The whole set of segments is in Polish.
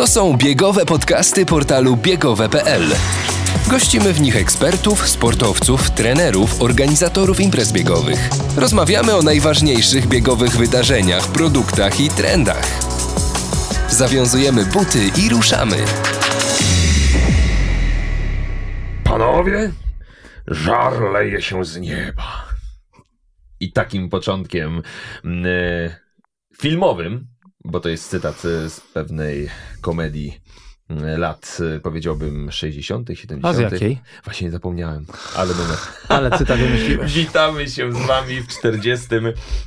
To są biegowe podcasty portalu biegowe.pl. Gościmy w nich ekspertów, sportowców, trenerów, organizatorów imprez biegowych. Rozmawiamy o najważniejszych biegowych wydarzeniach, produktach i trendach. Zawiązujemy buty i ruszamy. Panowie, żar leje się z nieba. I takim początkiem e, filmowym, bo to jest cytat e, z pewnej komedii lat, e, powiedziałbym, 60., 70. A z jakiej? Właśnie zapomniałem, ale numer. Ale cytat wymyśliłeś. Witamy się z wami w 40,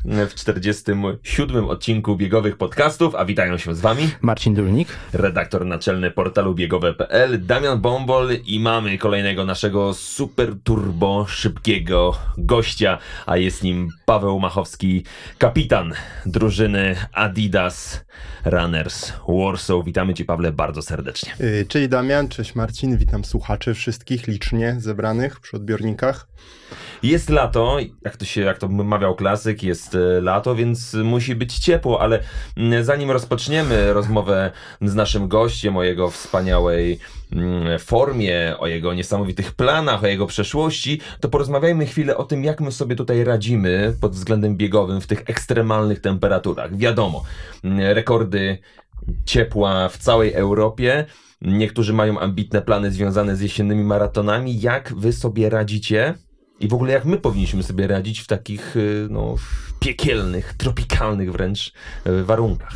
w 47 odcinku biegowych podcastów, a witają się z wami Marcin Dulnik. redaktor naczelny portalu biegowe.pl, Damian Bombol i mamy kolejnego naszego super turbo szybkiego gościa, a jest nim Paweł Machowski, kapitan drużyny Adidas Runners Warsaw. Witamy cię Pawle bardzo serdecznie. Y, Cześć Damian, cześć Marcin, witam słuchaczy wszystkich licznie zebranych przy odbiornikach. Jest lato, jak to się, jak to mawiał klasyk, jest e, lato, więc musi być ciepło, ale mm, zanim rozpoczniemy rozmowę z naszym gościem o jego wspaniałej mm, formie, o jego niesamowitych planach, o jego przeszłości, to porozmawiajmy chwilę o tym, jak my sobie tutaj radzimy pod względem biegowym w tych ekstremalnych temperaturach. Wiadomo, mm, rekordy ciepła w całej Europie. Niektórzy mają ambitne plany związane z jesiennymi maratonami. Jak wy sobie radzicie? I w ogóle jak my powinniśmy sobie radzić w takich y, no, piekielnych, tropikalnych wręcz y, warunkach?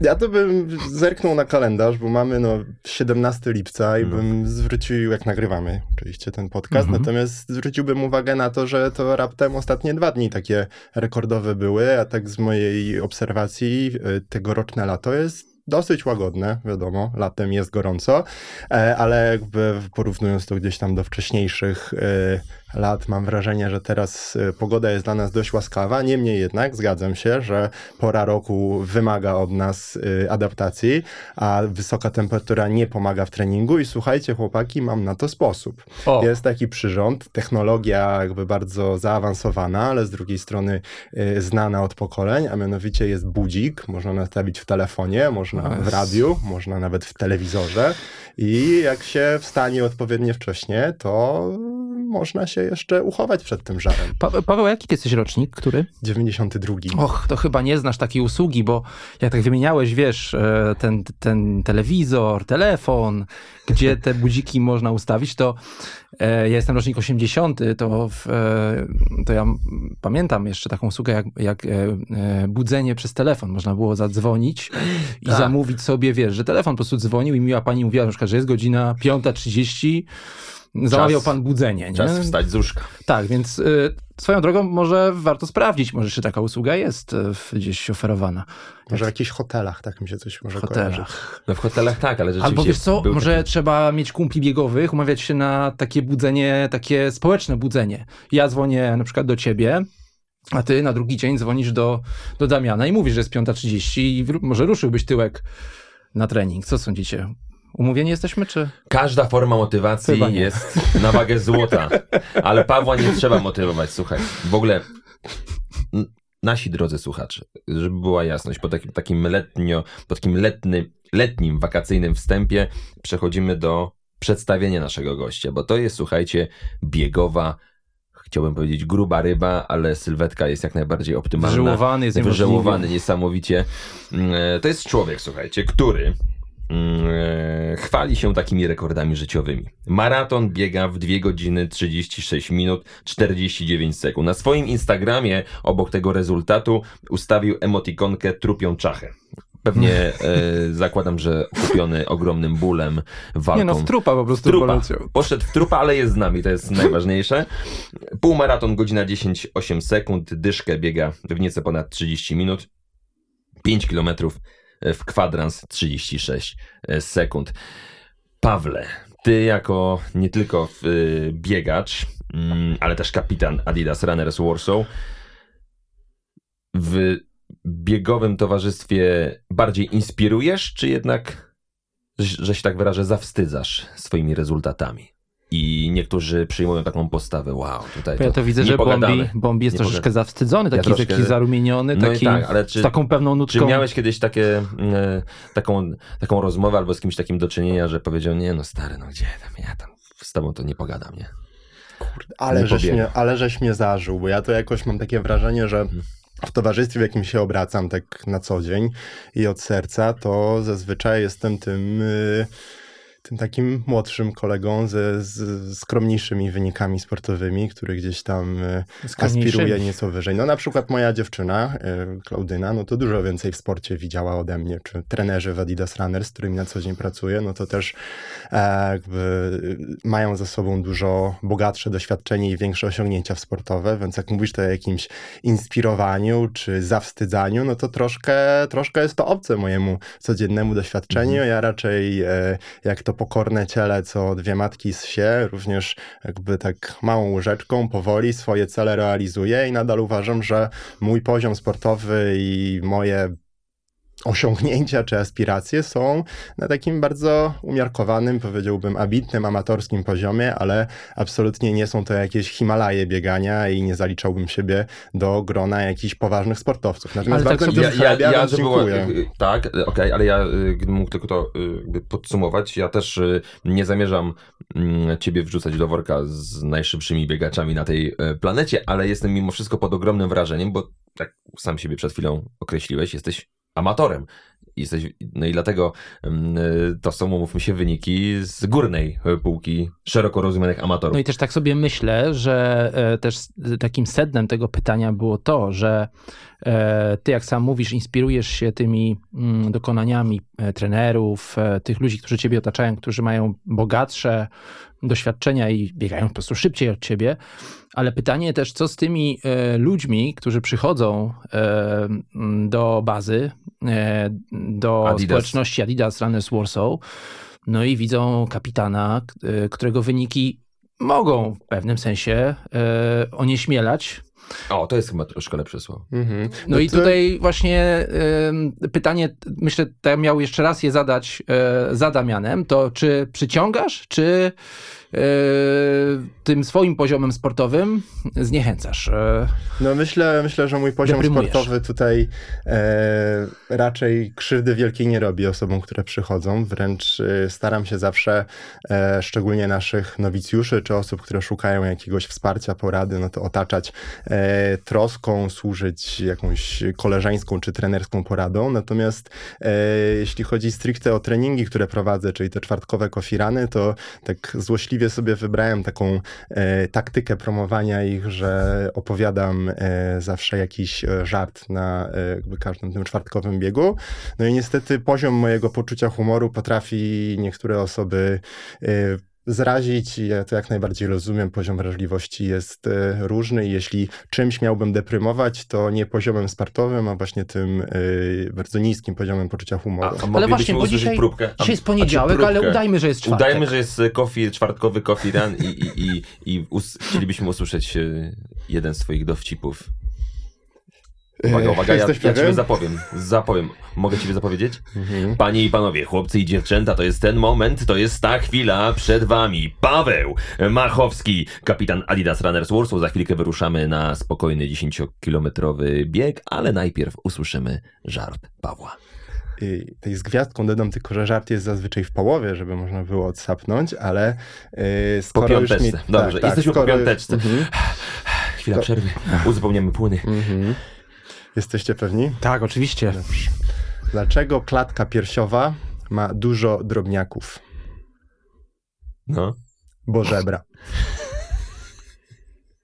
Ja to bym zerknął na kalendarz, bo mamy no 17 lipca i No. bym zwrócił, jak nagrywamy oczywiście ten podcast, Mhm. natomiast zwróciłbym uwagę na to, że to raptem ostatnie dwa dni takie rekordowe były, a tak z mojej obserwacji y, tegoroczne lato jest dosyć łagodne, wiadomo, latem jest gorąco, e, ale jakby porównując to gdzieś tam do wcześniejszych y, lat, mam wrażenie, że teraz y, pogoda jest dla nas dość łaskawa. Niemniej jednak zgadzam się, że pora roku wymaga od nas y, adaptacji, a wysoka temperatura nie pomaga w treningu. I słuchajcie, chłopaki, mam na to sposób. O, Jest taki przyrząd, technologia jakby bardzo zaawansowana, ale z drugiej strony y, znana od pokoleń, a mianowicie jest budzik. Można nastawić w telefonie, można w radiu, można nawet w telewizorze. I jak się wstanie odpowiednio wcześnie, to można się jeszcze uchować przed tym żarem. pa Paweł, jaki ty jesteś rocznik? Który? 92. Och, to chyba nie znasz takiej usługi, bo jak tak wymieniałeś, wiesz, e, ten, ten telewizor, telefon, gdzie te budziki można ustawić, to e, ja jestem rocznik 80, to, w, e, to ja pamiętam jeszcze taką usługę jak, jak budzenie przez telefon. Można było zadzwonić i Tak. zamówić sobie, wiesz, że telefon po prostu dzwonił i miła pani mówiła na przykład, że jest godzina 5.30, zamawiał pan budzenie. Nie? Czas wstać z łóżka. Tak, więc y, swoją drogą może warto sprawdzić, może jeszcze taka usługa jest y, gdzieś oferowana. Może w jakichś hotelach, tak mi się coś może W kojarzy. hotelach. No w hotelach tak, ale rzeczywiście... Albo wiesz co, może taki- trzeba mieć kumpli biegowych, umawiać się na takie budzenie, takie społeczne budzenie. Ja dzwonię na przykład do ciebie, a ty na drugi dzień dzwonisz do, do Damiana i mówisz, że jest 5.30 i może ruszyłbyś tyłek na trening. Co sądzicie? Umówieni jesteśmy, czy... Każda forma motywacji jest na wagę złota, ale Pawła nie trzeba motywować, słuchaj. W ogóle nasi drodzy słuchacze, żeby była jasność, po takim, takim letnio, po takim letny, letnim, wakacyjnym wstępie przechodzimy do przedstawienia naszego gościa, bo to jest, słuchajcie, biegowa, chciałbym powiedzieć gruba ryba, ale sylwetka jest jak najbardziej optymalna. Wyżyłowany jest niemożliwie. niesamowicie. Mm, e, To jest człowiek, słuchajcie, który chwali się takimi rekordami życiowymi. Maraton biega w 2 godziny 36 minut 49 sekund. Na swoim Instagramie obok tego rezultatu ustawił emotikonkę trupią czachę. Pewnie e, zakładam, że kupiony ogromnym bólem, walką. Nie no, w trupa po prostu trupa. poleciał. Poszedł w trupa, ale jest z nami, to jest najważniejsze. Półmaraton godzina 10-8 sekund, dyszkę biega w nieco ponad 30 minut, 5 kilometrów w kwadrans 36 sekund. Pawle, ty jako nie tylko y, biegacz, mm, ale też kapitan Adidas Runners Warsaw, w biegowym towarzystwie bardziej inspirujesz, czy jednak, że się tak wyrażę, zawstydzasz swoimi rezultatami? I niektórzy przyjmują taką postawę, wow, tutaj Ja to widzę, nie że pogadamy. Bombi, Bombi jest Nie troszeczkę pogadamy. zawstydzony, taki, troszkę- taki zarumieniony, No taki tak, ale czy- z taką pewną nutką. Czy miałeś kiedyś takie, e, taką, taką rozmowę albo z kimś takim do czynienia, że powiedział, nie no stary, no gdzie tam, ja tam z tobą to nie pogadam, nie? Ale Nie żeś, mnie, ale żeś mnie zażył, bo ja to jakoś mam takie wrażenie, że Mhm. w towarzystwie, w jakim się obracam tak na co dzień i od serca, to zazwyczaj jestem tym, y, tym takim młodszym kolegą ze z skromniejszymi wynikami sportowymi, który gdzieś tam Skromniejszymi. aspiruje nieco wyżej. No na przykład moja dziewczyna, y, Klaudyna, no to dużo więcej w sporcie widziała ode mnie, czy trenerzy w Adidas Runners, z którymi na co dzień pracuję, no to też e, jakby mają za sobą dużo bogatsze doświadczenie i większe osiągnięcia sportowe, więc jak mówisz to o jakimś inspirowaniu czy zawstydzaniu, no to troszkę, troszkę jest to obce mojemu codziennemu doświadczeniu. Ja raczej e, jak to pokorne ciele, co dwie matki z się, również jakby tak małą łyżeczką, powoli swoje cele realizuję i nadal uważam, że mój poziom sportowy i moje osiągnięcia czy aspiracje są na takim bardzo umiarkowanym, powiedziałbym, ambitnym, amatorskim poziomie, ale absolutnie nie są to jakieś Himalaje biegania i nie zaliczałbym siebie do grona jakichś poważnych sportowców. Natomiast Ale tak bardzo mi ja, ja, było- dziękuję. y, tak, y, okej, ale ja y, gdybym mógł tylko to podsumować, ja też nie zamierzam mm, ciebie wrzucać do worka z najszybszymi biegaczami na tej planecie, ale jestem mimo wszystko pod ogromnym wrażeniem, bo tak sam siebie przed chwilą określiłeś, jesteś amatorem. Jesteś, no i dlatego mm, to są, umówmy się, wyniki z górnej półki szeroko rozumianych amatorów. No i też tak sobie myślę, że e, też takim sednem tego pytania było to, że e, ty, jak sam mówisz, inspirujesz się tymi mm, dokonaniami e, trenerów, tych ludzi, którzy ciebie otaczają, którzy mają bogatsze doświadczenia i biegają po prostu szybciej od ciebie. Ale pytanie też, co z tymi e, ludźmi, którzy przychodzą e, do bazy, e, do Adidas. społeczności Adidas Runners Warsaw, no i widzą kapitana, którego wyniki mogą w pewnym sensie onieśmielać. O, to jest chyba troszkę lepsze słowo. Mhm. No, i to- tutaj właśnie ym, pytanie, myślę, ja miał jeszcze raz je zadać e, za Damianem, to czy przyciągasz, czy e, tym swoim poziomem sportowym zniechęcasz? E, No myślę, myślę, że mój poziom Deprymujesz. sportowy tutaj raczej krzywdy wielkiej nie robi osobom, które przychodzą. Wręcz staram się zawsze, szczególnie naszych nowicjuszy, czy osób, które szukają jakiegoś wsparcia, porady, no to otaczać e, troską, służyć jakąś koleżeńską czy trenerską poradą. Natomiast e, jeśli chodzi stricte o treningi, które prowadzę, czyli te czwartkowe kofirany, to tak złośliwie sobie wybrałem taką e, taktykę promowania ich, że opowiadam e, zawsze jakiś żart na e, każdym tym czwartkowym biegu. No i niestety poziom mojego poczucia humoru potrafi niektóre osoby zrazić i ja to jak najbardziej rozumiem. Poziom wrażliwości jest e, różny i jeśli czymś miałbym deprymować, to nie poziomem sportowym, a właśnie tym e, bardzo niskim poziomem poczucia humoru. A, a moglibyśmy właśnie, bo usłyszeć dzisiaj- próbkę? A- Dzisiaj jest poniedziałek, ale udajmy, że jest czwartek. Udajmy, że jest kofi, czwartkowy coffee run i, i, i, i us, chcielibyśmy usłyszeć e, jeden z twoich dowcipów. Uwaga, E, uwaga, ja, ja ciebie zapowiem. Zapowiem. Mogę ciebie zapowiedzieć? Mhm. Panie i panowie, chłopcy i dziewczęta, to jest ten moment, to jest ta chwila przed wami. Paweł Machowski, kapitan Adidas Runners Warsaw. Za chwilkę wyruszamy na spokojny 10-kilometrowy bieg, ale najpierw usłyszymy żart Pawła. I tej z gwiazdką dodam tylko, że żart jest zazwyczaj w połowie, żeby można było odsapnąć, ale yy, skoro Po już mi... piąteczce. Dobrze, jesteśmy po skoro- piąteczce. Mhm, Chwila To- przerwy. Uzupełniamy płyny. mhm. Jesteście pewni? Tak, oczywiście. Dobrze. Dlaczego klatka piersiowa ma dużo drobniaków? No. Bo żebra.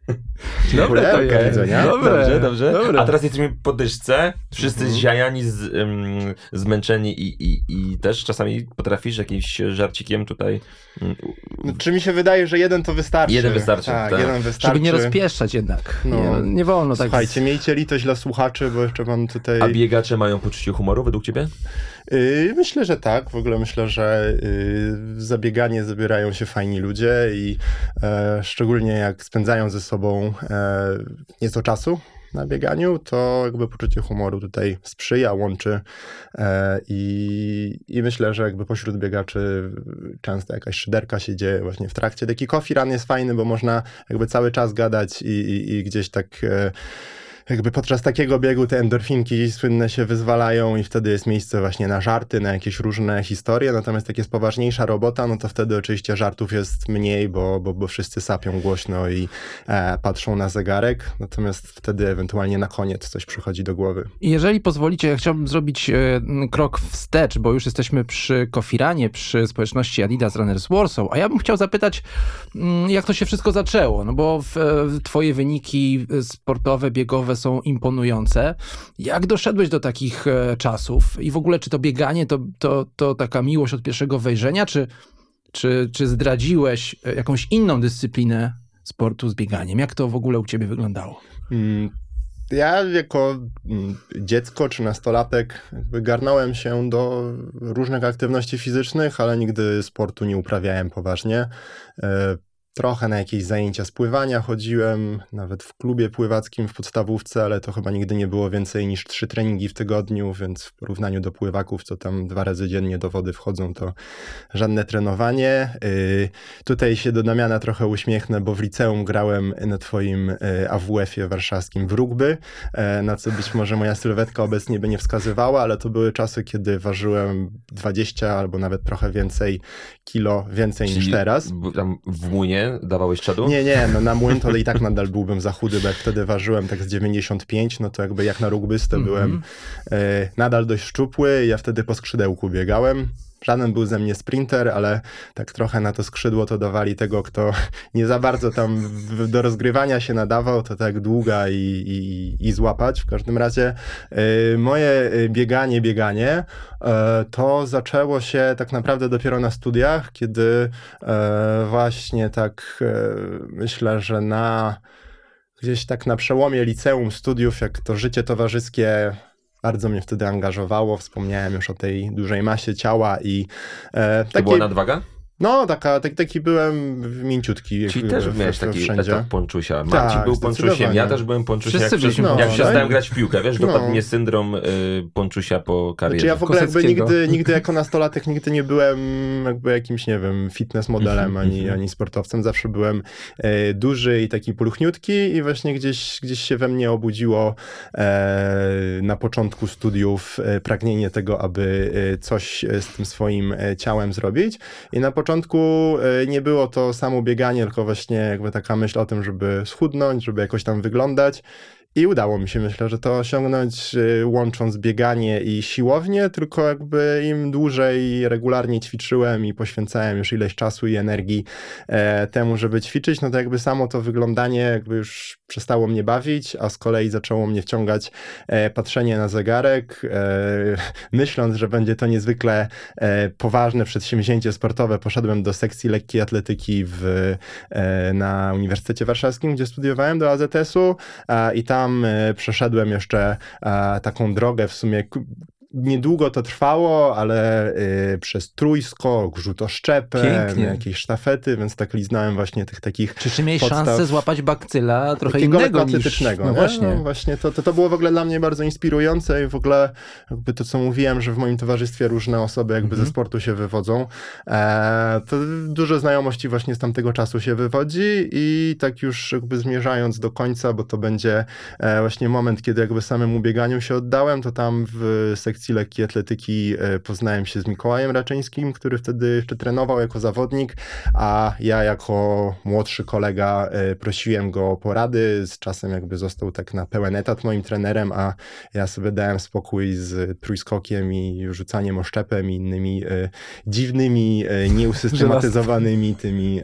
Dobre to Okej, jest. widzenia. Dobre, Dobrze, dobrze. dobre. A teraz jesteśmy po dyszce, wszyscy Mhm. z, ym, zmęczeni i, i, i też czasami potrafisz jakimś żarcikiem tutaj... ym, No, czy mi się wydaje, że jeden to wystarczy? Jeden wystarczy, Tak, tak. jeden wystarczy. Żeby nie rozpieszczać jednak. No. Nie, nie wolno tak. Słuchajcie, miejcie litość dla słuchaczy, bo jeszcze mam tutaj... A biegacze mają poczucie humoru według ciebie? Yy, myślę, że tak. W ogóle myślę, że w zabieganie zabierają się fajni ludzie i e, szczególnie jak spędzają ze sobą e, nieco czasu na bieganiu, to jakby poczucie humoru tutaj sprzyja, łączy e, i, i myślę, że jakby pośród biegaczy często jakaś szyderka się dzieje właśnie w trakcie. Taki coffee run jest fajny, bo można jakby cały czas gadać i, i, i gdzieś tak e, jakby podczas takiego biegu te endorfinki słynne się wyzwalają i wtedy jest miejsce właśnie na żarty, na jakieś różne historie, natomiast jak jest poważniejsza robota, no to wtedy oczywiście żartów jest mniej, bo, bo, bo wszyscy sapią głośno i e, patrzą na zegarek, natomiast wtedy ewentualnie na koniec coś przychodzi do głowy. Jeżeli pozwolicie, chciałbym zrobić e, krok wstecz, bo już jesteśmy przy Kofiranie, przy społeczności Adidas Runners Warsaw, a ja bym chciał zapytać, mm, jak to się wszystko zaczęło, no bo w, w twoje wyniki sportowe, biegowe są imponujące. Jak doszedłeś do takich e, czasów i w ogóle czy to bieganie to, to, to taka miłość od pierwszego wejrzenia, czy, czy, czy zdradziłeś e, jakąś inną dyscyplinę sportu z bieganiem? Jak to w ogóle u ciebie wyglądało? Mm. Ja jako mm, dziecko czy nastolatek garnąłem się do różnych aktywności fizycznych, ale nigdy sportu nie uprawiałem poważnie. E, Trochę na jakieś zajęcia z pływania chodziłem, nawet w klubie pływackim w podstawówce, ale to chyba nigdy nie było więcej niż trzy treningi w tygodniu, więc w porównaniu do pływaków, co tam dwa razy dziennie do wody wchodzą, to żadne trenowanie. Yy, tutaj się do Damiana trochę uśmiechnę, bo w liceum grałem na twoim yy, AWF-ie warszawskim w rugby, yy, na co być może moja sylwetka obecnie by nie wskazywała, ale to były czasy, kiedy ważyłem 20 albo nawet trochę więcej kilo więcej Czyli niż teraz. Tam w młynie dawałeś czadu? Nie, nie, no na młyn to i tak nadal byłbym za chudy, bo jak wtedy ważyłem tak z 95, no to jakby jak na rugbystę mm -hmm. byłem e, nadal dość szczupły, ja wtedy po skrzydełku biegałem. Żaden był ze mnie sprinter, ale tak trochę na to skrzydło to dawali tego, kto nie za bardzo tam do rozgrywania się nadawał, to tak długa i, i, i złapać. W każdym razie y, moje y, bieganie, bieganie y, to zaczęło się tak naprawdę dopiero na studiach, kiedy właśnie tak myślę, że na gdzieś tak na przełomie liceum, studiów, jak to życie towarzyskie bardzo mnie wtedy angażowało. Wspomniałem już o tej dużej masie ciała i e, takie... To była nadwaga? No, taka, tak, taki byłem mięciutki. Czyli też w, miałeś taki wszędzie. etap ponczusia. Marcin tak, był ponczusiem, ja też byłem ponczusiem. jak, byliśmy, no, jak przestałem no, grać w piłkę, wiesz, dopadł no. mnie syndrom y, ponczusia po karierze. Znaczy ja w ogóle jakby nigdy, nigdy jako nastolatek nigdy nie byłem jakby jakimś, nie wiem, fitness modelem mhm, ani, mhm. ani sportowcem. Zawsze byłem e, duży i taki pulchniutki i właśnie gdzieś, gdzieś się we mnie obudziło e, na początku studiów e, pragnienie tego, aby coś z tym swoim ciałem zrobić. I na początku e, nie było to samo bieganie, tylko właśnie jakby taka myśl o tym, żeby schudnąć, żeby jakoś tam wyglądać. I udało mi się, myślę, że to osiągnąć y, łącząc bieganie i siłownię, tylko jakby im dłużej regularnie ćwiczyłem i poświęcałem już ileś czasu i energii e, temu, żeby ćwiczyć, no to jakby samo to wyglądanie jakby już przestało mnie bawić, a z kolei zaczęło mnie wciągać e, patrzenie na zegarek, e, myśląc, że będzie to niezwykle e, poważne przedsięwzięcie sportowe, poszedłem do sekcji lekkiej atletyki w, e, na Uniwersytecie Warszawskim, gdzie studiowałem do AZS-u i tam tam e, przeszedłem jeszcze e, taką drogę w sumie niedługo to trwało, ale y, przez Trójsko, Grzutoszczepę, Pięknie. jakieś sztafety, więc tak liznałem właśnie tych takich Czy, czy miałeś podstaw... szansę złapać bakcyla trochę innego niż... No właśnie, no właśnie to, to, to było w ogóle dla mnie bardzo inspirujące i w ogóle jakby to, co mówiłem, że w moim towarzystwie różne osoby jakby ze mhm. sportu się wywodzą, e, to dużo znajomości właśnie z tamtego czasu się wywodzi i tak już jakby zmierzając do końca, bo to będzie e, właśnie moment, kiedy jakby samemu bieganiu się oddałem, to tam w sekcji sekcji lekkiej atletyki e, poznałem się z Mikołajem Raczyńskim, który wtedy jeszcze trenował jako zawodnik, a ja jako młodszy kolega e, prosiłem go o porady. Z czasem jakby został tak na pełen etat moim trenerem, a ja sobie dałem spokój z trójskokiem i rzucaniem oszczepem i innymi e, dziwnymi, nieusystematyzowanymi tymi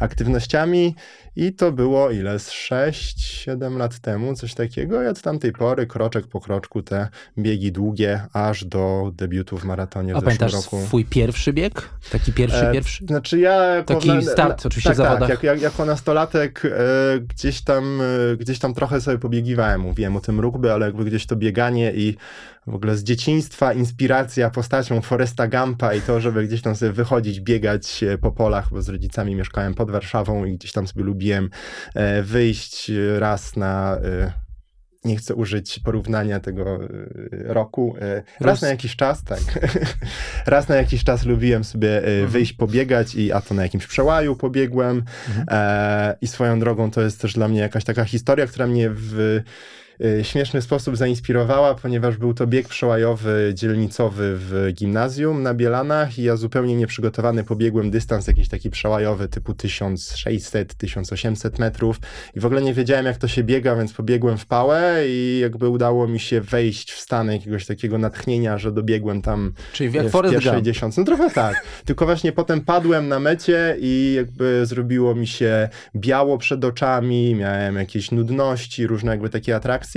aktywnościami. I to było ile? Z 6-7 lat temu, coś takiego. I od tamtej pory, kroczek po kroczku, te biegi długie, aż do debiutu w maratonie w A pamiętasz roku. swój pierwszy bieg? Taki pierwszy, e, pierwszy? Znaczy ja... Taki start oczywiście tak, w zawodach. Tak, jak, jako nastolatek e, gdzieś, tam, e, gdzieś tam trochę sobie pobiegiwałem. Mówiłem o tym rugby, ale jakby gdzieś to bieganie i w ogóle z dzieciństwa inspiracja postacią Foresta Gampa i to, żeby gdzieś tam sobie wychodzić, biegać e, po polach, bo z rodzicami mieszkałem pod Warszawą i gdzieś tam sobie lubiłem e, wyjść raz na e, nie chcę użyć porównania tego roku. Raz Rus- na jakiś czas, tak. raz na jakiś czas lubiłem sobie Mhm. wyjść pobiegać i a to na jakimś przełaju pobiegłem. Mhm. E, I swoją drogą to jest też dla mnie jakaś taka historia, która mnie w śmieszny sposób zainspirowała, ponieważ był to bieg przełajowy, dzielnicowy w gimnazjum na Bielanach i ja zupełnie nieprzygotowany pobiegłem dystans jakiś taki przełajowy typu 1600-1800 metrów i w ogóle nie wiedziałem jak to się biega, więc pobiegłem w pałę i jakby udało mi się wejść w stan jakiegoś takiego natchnienia, że dobiegłem tam Czyli jak w Forrest pierwszej Gump. dziesiątce. No trochę tak. Tylko właśnie potem padłem na mecie i jakby zrobiło mi się biało przed oczami, miałem jakieś nudności, różne jakby takie atrakcje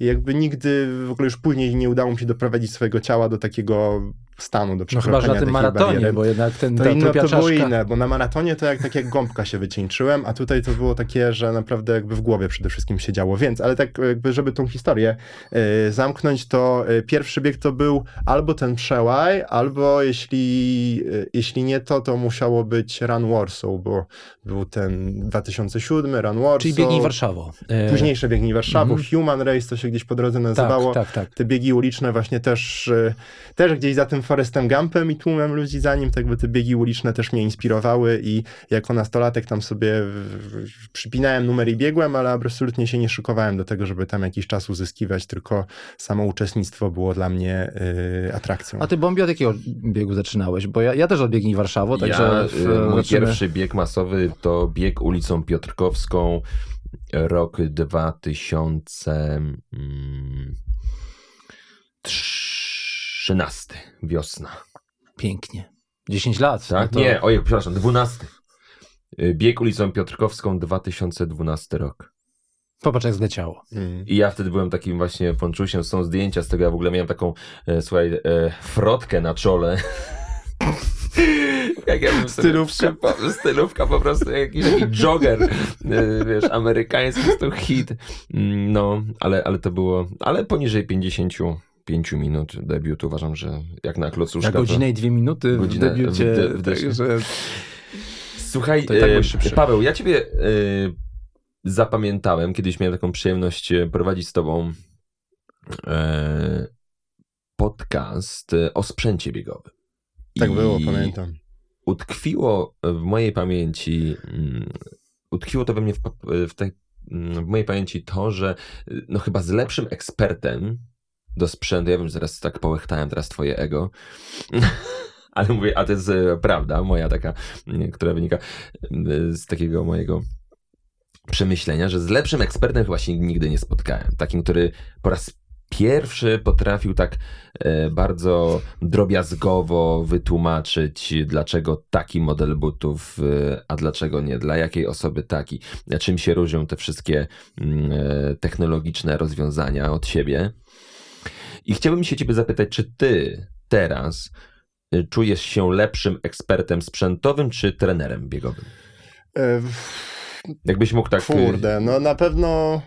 i jakby nigdy w ogóle już później nie udało mi się doprowadzić swojego ciała do takiego stanu, do No chyba, że na tym maratonie, bariery. bo jednak ten, To trupia to było inne, bo na maratonie to jak tak jak gąbka się wycieńczyłem, a tutaj to było takie, że naprawdę jakby w głowie przede wszystkim się działo. Więc, ale tak jakby, żeby tą historię y, zamknąć, to y, pierwszy bieg to był albo ten przełaj, albo jeśli, y, jeśli nie to, to musiało być Run Warsaw, bo był ten 2007 Run Warsaw. Czyli biegnij Warszawo. E, Późniejsze biegnij Warszawu, Mhm. Human Race to się gdzieś po drodze nazywało Tak, tak, tak. te biegi uliczne właśnie też, y, też gdzieś za tym Forestem Gumpem i tłumem ludzi za nim, tak by te biegi uliczne też mnie inspirowały i jako nastolatek tam sobie w- w- przypinałem numer i biegłem, ale absolutnie się nie szykowałem do tego, żeby tam jakiś czas uzyskiwać, tylko samo uczestnictwo było dla mnie y, atrakcją. A ty, Bombi, od jakiego biegu zaczynałeś? Bo ja, ja też od biegnij Warszawo, także ja, w, y, mój zaczynamy- pierwszy bieg masowy to bieg ulicą Piotrkowską, rok 2013, wiosna. Pięknie. 10 lat. Tak? no to... Nie, ojej, przepraszam, 12. Y, Bieg ulicą Piotrkowską, 2012 rok. Popatrz, jak zleciało. Mm. I ja wtedy byłem takim właśnie ponczusiem, są zdjęcia z tego, ja w ogóle miałem taką, e, słuchaj, e, frotkę na czole. Jak ja bym Stylówka. Stylówka po prostu, jakiś jogger, e, wiesz, amerykański jest to hit. Mm, No, ale, ale to było, ale poniżej 55 minut debiut uważam, że jak na klocuszka. Na godzinę to... i dwie minuty Godzinę w debiucie. w de- w także... Słuchaj, tak e. Paweł, ja ciebie e, zapamiętałem, kiedyś miałem taką przyjemność e, prowadzić z tobą e, podcast o sprzęcie biegowym. Tak I było, pamiętam. Utkwiło w mojej pamięci, mm, utkwiło to we mnie w, w, tej, mm, w mojej pamięci to, że no chyba z lepszym ekspertem do sprzętu, ja wiem, zaraz tak połechtałem teraz twoje ego, ale mówię, a to jest e, prawda, moja taka, mm, która wynika y, z takiego mojego przemyślenia, że z lepszym ekspertem chyba się nigdy nie spotkałem. Takim, który po raz pierwszy potrafił tak e, bardzo drobiazgowo wytłumaczyć, dlaczego taki model butów, e, a dlaczego nie, dla jakiej osoby taki, czym się różnią te wszystkie mm, technologiczne rozwiązania od siebie. I chciałbym się ciebie zapytać, czy ty teraz e, czujesz się lepszym ekspertem sprzętowym, czy trenerem biegowym? E, Jakbyś mógł tak... e, Kurde, no na pewno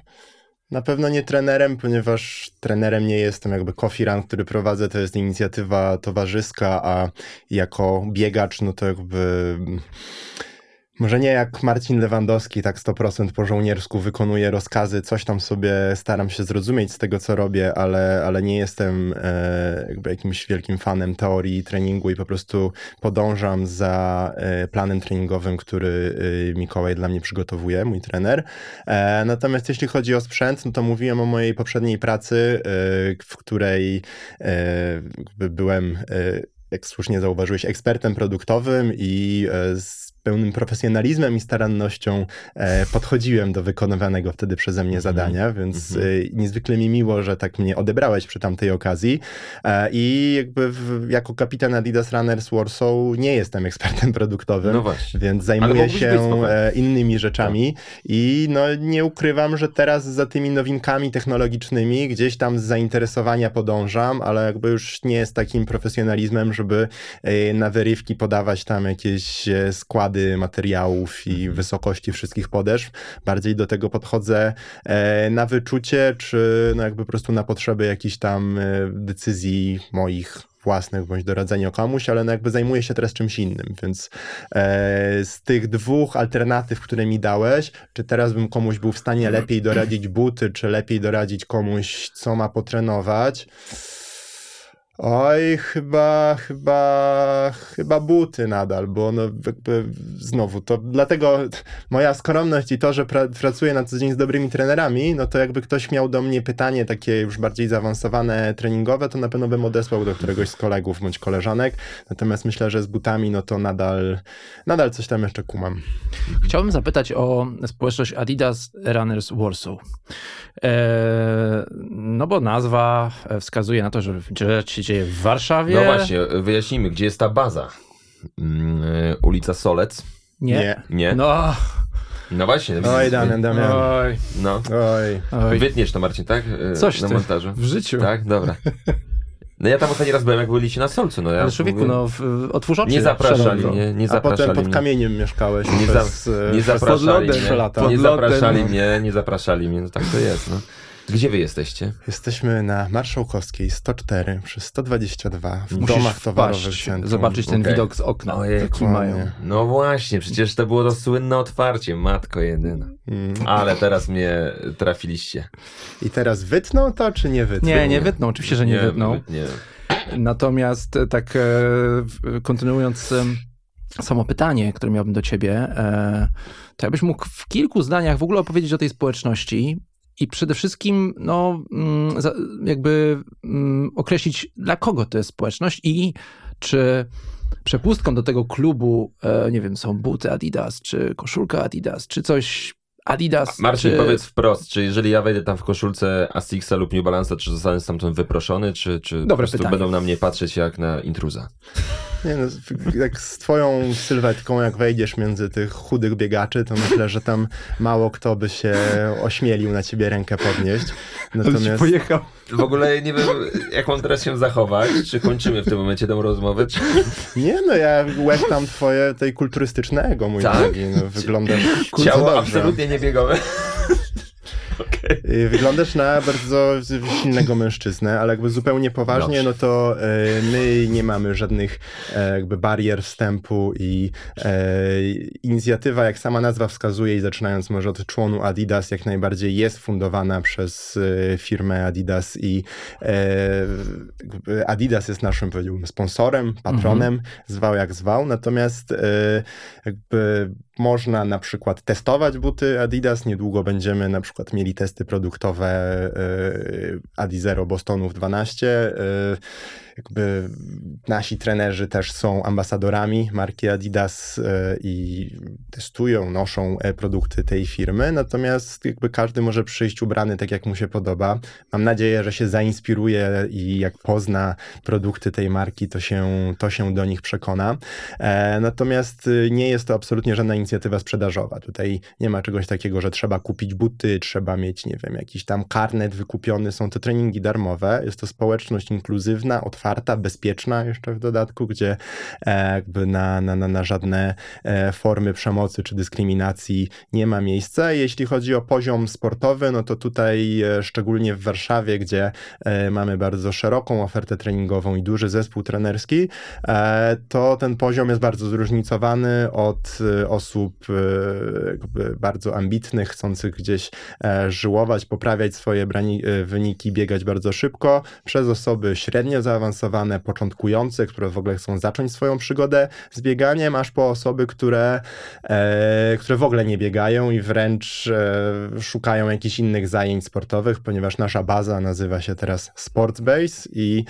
na pewno nie trenerem, ponieważ trenerem nie jestem. Jakby Coffee Run, który prowadzę, to jest inicjatywa towarzyska, a jako biegacz, no to jakby może nie jak Marcin Lewandowski, tak 100% po żołniersku wykonuję rozkazy, coś tam sobie staram się zrozumieć z tego, co robię, ale, ale nie jestem e, jakby jakimś wielkim fanem teorii treningu i po prostu podążam za e, planem treningowym, który e, Mikołaj dla mnie przygotowuje, mój trener. E, natomiast jeśli chodzi o sprzęt, no to mówiłem o mojej poprzedniej pracy, e, w której e, byłem, jak słusznie zauważyłeś, ekspertem produktowym i z pełnym profesjonalizmem i starannością e, podchodziłem do wykonywanego wtedy przeze mnie Mhm. zadania, więc Mhm. e, niezwykle mi miło, że tak mnie odebrałeś przy tamtej okazji. E, I jakby w, jako kapitan Adidas Runners Warsaw nie jestem ekspertem produktowym. No. Więc zajmuję się innymi rzeczami i no, nie ukrywam, że teraz za tymi nowinkami technologicznymi gdzieś tam z zainteresowania podążam, ale jakby już nie jest takim profesjonalizmem, żeby na wyrywki podawać tam jakieś składy rozkłady materiałów i wysokości wszystkich podeszw. Bardziej do tego podchodzę e, na wyczucie, czy no jakby po prostu na potrzeby jakichś tam e, decyzji moich własnych bądź doradzenia komuś, ale no jakby zajmuję się teraz czymś innym, więc e, z tych dwóch alternatyw, które mi dałeś, czy teraz bym komuś był w stanie lepiej doradzić buty, czy lepiej doradzić komuś, co ma potrenować? Oj, chyba, chyba, chyba buty nadal, bo no jakby znowu to dlatego moja skromność i to, że pra, pracuję na co dzień z dobrymi trenerami, no to jakby ktoś miał do mnie pytanie takie już bardziej zaawansowane treningowe, to na pewno bym odesłał do któregoś z kolegów bądź koleżanek. Natomiast myślę, że z butami, no to nadal, nadal coś tam jeszcze kumam. Chciałbym zapytać o społeczność Adidas Runners Warsaw. Eee, no bo nazwa wskazuje na to, że rzecz się dzieje w Warszawie. No właśnie, wyjaśnijmy, gdzie jest ta baza. Mm, y, ulica Solec? Nie. Nie. Nie? No. No właśnie. Oj, Damian, Damian. Oj. No. Oj. Oj. Wytniesz to, Marcin, tak? Y, Coś Na ty. montażu. W życiu. Tak, dobra. No ja tam ostatni raz byłem, jak byliście na Solcu. No ja Ale człowieku, mówię- no, w, otwórz oczy. Nie zapraszali mnie, nie A potem zapraszali pod mnie. kamieniem mieszkałeś Nie, za, przez, e, nie przez zapraszali mnie. Nie zapraszali no. mnie, nie zapraszali mnie. No tak to jest, no. Gdzie wy jesteście? Jesteśmy na Marszałkowskiej 104 przez 122 w Musisz domach towarowych centrum. zobaczyć ten Okej. widok z okna, Ojej, jaki mają. No właśnie, przecież to było to słynne otwarcie, matko jedyna. Mm. Ale teraz mnie trafiliście. I teraz wytną to, czy nie wytną? Nie, nie wytną, oczywiście, że nie, wytną. Nie. Natomiast e, tak e, kontynuując samo pytanie, które miałbym do ciebie, e, to jakbyś mógł w kilku zdaniach w ogóle opowiedzieć o tej społeczności i przede wszystkim no, mm, jakby mm, określić, dla kogo to jest społeczność i czy przepustką do tego klubu, e, nie wiem, są buty Adidas, czy koszulka Adidas, czy coś Adidas. Marcin, czy... powiedz wprost, czy jeżeli ja wejdę tam w koszulce Asixa lub New Balance'a, czy zostanę stamtąd wyproszony, czy, czy po Dobre prostu pytanie. będą na mnie patrzeć jak na intruza? Nie, no, jak z twoją sylwetką, jak wejdziesz między tych chudych biegaczy, to myślę, że tam mało kto by się ośmielił na ciebie rękę podnieść. Natomiast pojechał. W ogóle nie wiem, jak mam teraz się zachować, czy kończymy w tym momencie tę rozmowę, czy... nie, no ja łechtam twoje tej kulturystyczne ego, mój Tak. drogi. No, wyglądasz Ciało dobrze. absolutnie niebiegowe. Y, Wyglądasz na bardzo silnego mężczyznę, ale jakby zupełnie poważnie, Dobrze. no to e, my nie mamy żadnych e, jakby barier wstępu i e, inicjatywa, jak sama nazwa wskazuje i zaczynając może od członu Adidas, jak najbardziej jest fundowana przez firmę Adidas i Adidas jest naszym, powiedziałbym, sponsorem, patronem, zwał jak zwał, natomiast jakby można na przykład testować buty Adidas. Niedługo będziemy na przykład mieli testy produktowe e, Adizero Bostonów 12. e, Jakby nasi trenerzy też są ambasadorami marki Adidas e, i testują, noszą produkty tej firmy. Natomiast jakby każdy może przyjść ubrany tak, jak mu się podoba. Mam nadzieję, że się zainspiruje i jak pozna produkty tej marki, to się, to się do nich przekona. Natomiast nie jest to absolutnie żadna inicjatywa sprzedażowa. Tutaj nie ma czegoś takiego, że trzeba kupić buty, trzeba mieć, nie wiem, jakiś tam karnet wykupiony. Są to treningi darmowe. Jest to społeczność inkluzywna, otwarta, bezpieczna jeszcze w dodatku, gdzie e, jakby na, na, na, na żadne e, formy przemocy czy dyskryminacji nie ma miejsca. Jeśli chodzi o poziom sportowy, no to tutaj e, szczególnie w Warszawie, gdzie mamy bardzo szeroką ofertę treningową i duży zespół trenerski, to ten poziom jest bardzo zróżnicowany od e, osób e, bardzo ambitnych, chcących gdzieś e, żyłować, poprawiać swoje e, wyniki, biegać bardzo szybko, przez osoby średnio zaawansowane, początkujące, które w ogóle chcą zacząć swoją przygodę z bieganiem, aż po osoby, które, które w ogóle nie biegają i wręcz szukają jakichś innych zajęć sportowych, ponieważ nasza baza nazywa się teraz Sportsbase i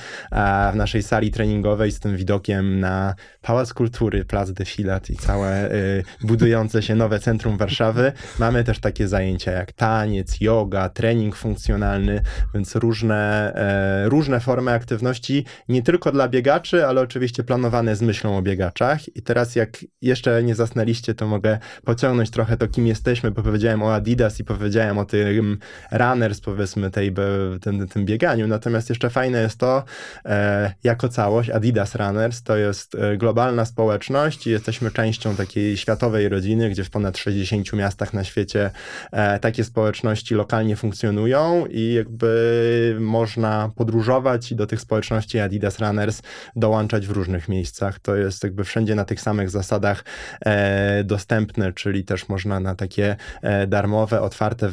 w naszej sali treningowej z tym widokiem na Pałac Kultury, Plac Defilat i całe e, budujące się nowe centrum Warszawy. Mamy też takie zajęcia jak taniec, yoga, trening funkcjonalny, więc różne, e, różne formy aktywności, nie tylko dla biegaczy, ale oczywiście planowane z myślą o biegaczach. I teraz jak jeszcze nie zasnęliście, to mogę pociągnąć trochę to, kim jesteśmy, bo powiedziałem o Adidas i powiedziałem o tym runners, powiedzmy, tej, tym, tym bieganiu. Natomiast jeszcze fajne jest to, e, jako całość, Adidas Runners to jest e, globalna społeczność i jesteśmy częścią takiej światowej rodziny, gdzie w ponad 60 miastach na świecie e, takie społeczności lokalnie funkcjonują i jakby można podróżować i do tych społeczności Adidas Runners dołączać w różnych miejscach. To jest jakby wszędzie na tych samych zasadach e, dostępne, czyli też można na takie e, darmowe, otwarte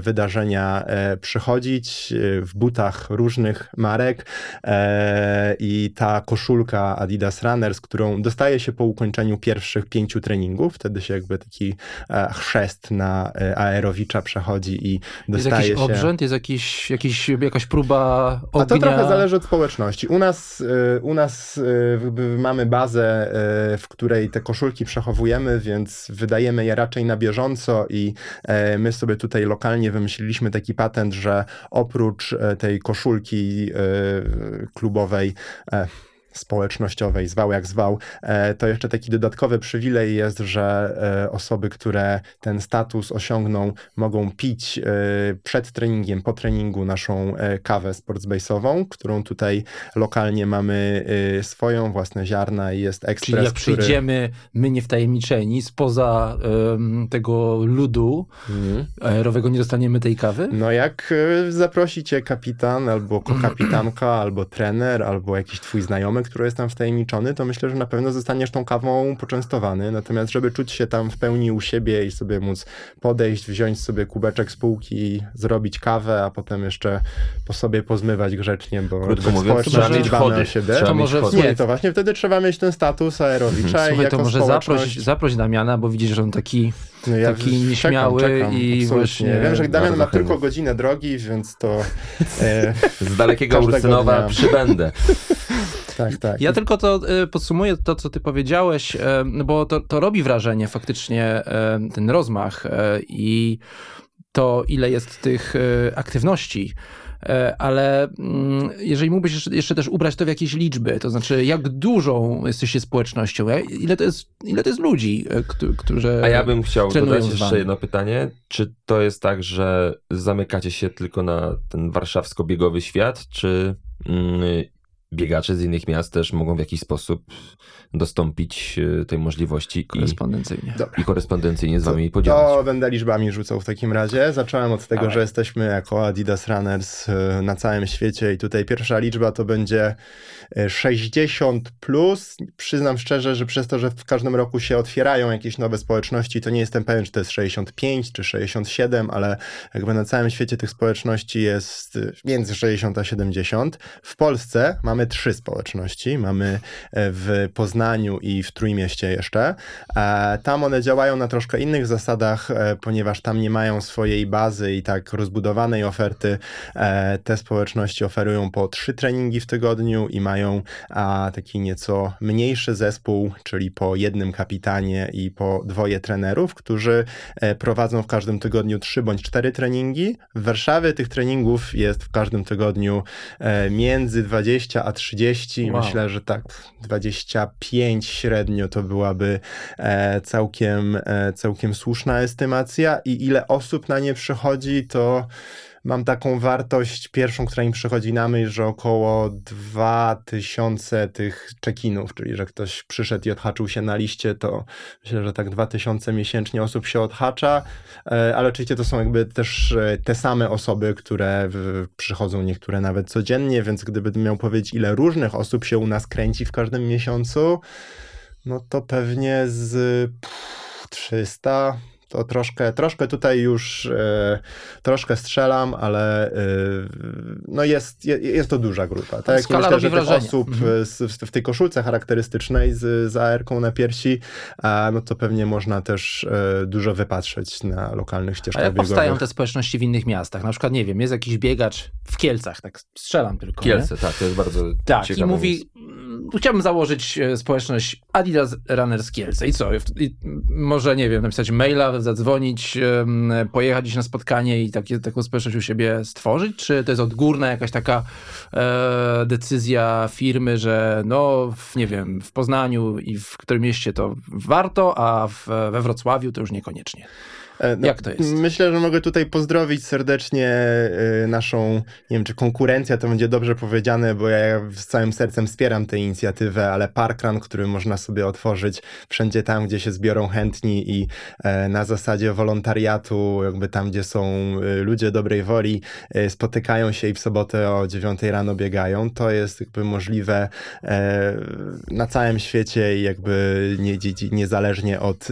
wydarzenia przychodzić w butach różnych marek i ta koszulka Adidas Runners, którą dostaje się po ukończeniu pierwszych pięciu treningów, wtedy się jakby taki chrzest na aerowicza przechodzi i dostaje jest jakiś się... obrzęd, jest jakiś, jakiś, jakaś próba ognia? A to trochę zależy od społeczności. U nas, u nas mamy bazę, w której te koszulki przechowujemy, więc wydajemy je raczej na bieżąco i e, my sobie tutaj lokalnie wymyśliliśmy taki patent, że oprócz e, tej koszulki e, klubowej społecznościowej, zwał jak zwał, e, to jeszcze taki dodatkowy przywilej jest, że e, osoby, które ten status osiągną, mogą pić e, przed treningiem, po treningu naszą kawę sportsbase'ową, którą tutaj lokalnie mamy swoją, własne ziarna i jest ekspres, Czyli jak który... przyjdziemy, my nie wtajemniczeni, spoza um, tego ludu mhm. aerowego nie dostaniemy tej kawy? No jak zaprosicie kapitan, albo kapitanka, albo trener, albo jakiś twój znajomy, który jest tam wtajemniczony, to myślę, że na pewno zostaniesz tą kawą poczęstowany. Natomiast, żeby czuć się tam w pełni u siebie i sobie móc podejść, wziąć sobie kubeczek z półki, zrobić kawę, a potem jeszcze po sobie pozmywać grzecznie, bo Krótko mówiąc, trzeba mieć chody. Siebie. To może nie, to właśnie wtedy trzeba mieć ten status aerowicza. Słuchaj, jako to może zaproś, zaproś Damiana, bo widzisz, że on taki no ja taki nieśmiały czekam, i właśnie... Wiem, że Damian ma tylko godzinę drogi, więc to... E, Z dalekiego Ursynowa przybędę. Tak, tak. Ja tylko to e, podsumuję to, co ty powiedziałeś, no bo to, to robi wrażenie faktycznie e, ten rozmach i to, ile jest tych aktywności ale mm, jeżeli mógłbyś jeszcze też ubrać to w jakieś liczby, to znaczy jak dużą jesteście społecznością, ile to jest, ile to jest ludzi, którzy A ja bym chciał dodać jeszcze jedno pytanie. Czy to jest tak, że zamykacie się tylko na ten warszawsko-biegowy świat, czy mm, biegacze z innych miast też mogą w jakiś sposób dostąpić e, tej możliwości korespondencyjnie. I, i korespondencyjnie z wami podzielić. To będę liczbami rzucał w takim razie. Zacząłem od tego, że jesteśmy jako Adidas Runners e, na całym świecie i tutaj pierwsza liczba to będzie 60 plus. Przyznam szczerze, że przez to, że w każdym roku się otwierają jakieś nowe społeczności, to nie jestem pewien, czy to jest 65 czy 67, ale jakby na całym świecie tych społeczności jest między 60 a 70. W Polsce mamy trzy społeczności. Mamy e, w Poznaniu i w Trójmieście jeszcze. E, tam one działają na troszkę innych zasadach, e, ponieważ tam nie mają swojej bazy i tak rozbudowanej oferty. Te społeczności oferują po trzy treningi w tygodniu i mają taki nieco mniejszy zespół, czyli po jednym kapitanie i po dwoje trenerów, którzy prowadzą w każdym tygodniu trzy bądź cztery treningi. W Warszawie tych treningów jest w każdym tygodniu między 20 a 30. Wow. Myślę, że tak 25 średnio to byłaby e, całkiem, całkiem słuszna estymacja i ile osób na nie przychodzi, to mam taką wartość pierwszą, która mi przychodzi na myśl, że około 2000 tych check-inów, czyli że ktoś przyszedł i odhaczył się na liście, to myślę, że tak 2000 miesięcznie osób się odhacza, e, ale oczywiście to są jakby też e, te same osoby, które przychodzą niektóre nawet codziennie, więc gdybym miał powiedzieć, ile różnych osób się u nas kręci w każdym miesiącu, no to pewnie z 300 to troszkę, troszkę tutaj już e, troszkę strzelam, ale e, no jest, jest to duża grupa. Tak? Skala myślę, że wrażenie. osób mhm. z, w tej koszulce charakterystycznej z, z AR-ką na piersi, a, no to pewnie można też e, dużo wypatrzeć na lokalnych ścieżkach A jak biegowych. powstają te społeczności w innych miastach? Na przykład, nie wiem, jest jakiś biegacz w Kielcach, tak strzelam tylko. Kielce, nie? tak, to jest bardzo Tak, i mówi, chciałbym założyć e, społeczność Adidas Runners Kielce i co? I może, nie wiem, napisać maila, zadzwonić, pojechać gdzieś na spotkanie i takie, taką społeczność u siebie stworzyć? Czy to jest odgórna jakaś taka e, decyzja firmy, że no, w, nie wiem, w Poznaniu i w którym mieście to warto, a w, we Wrocławiu to już niekoniecznie? E, no, Jak to jest? Myślę, że mogę tutaj pozdrowić serdecznie e, naszą, nie wiem czy konkurencja to będzie dobrze powiedziane, bo ja z całym sercem wspieram tę inicjatywę, ale parkrun, który można sobie otworzyć wszędzie tam, gdzie się zbiorą chętni i e, na zasadzie wolontariatu, jakby tam, gdzie są ludzie dobrej woli, spotykają się i w sobotę o 9 rano biegają, to jest jakby możliwe na całym świecie i jakby nie, niezależnie od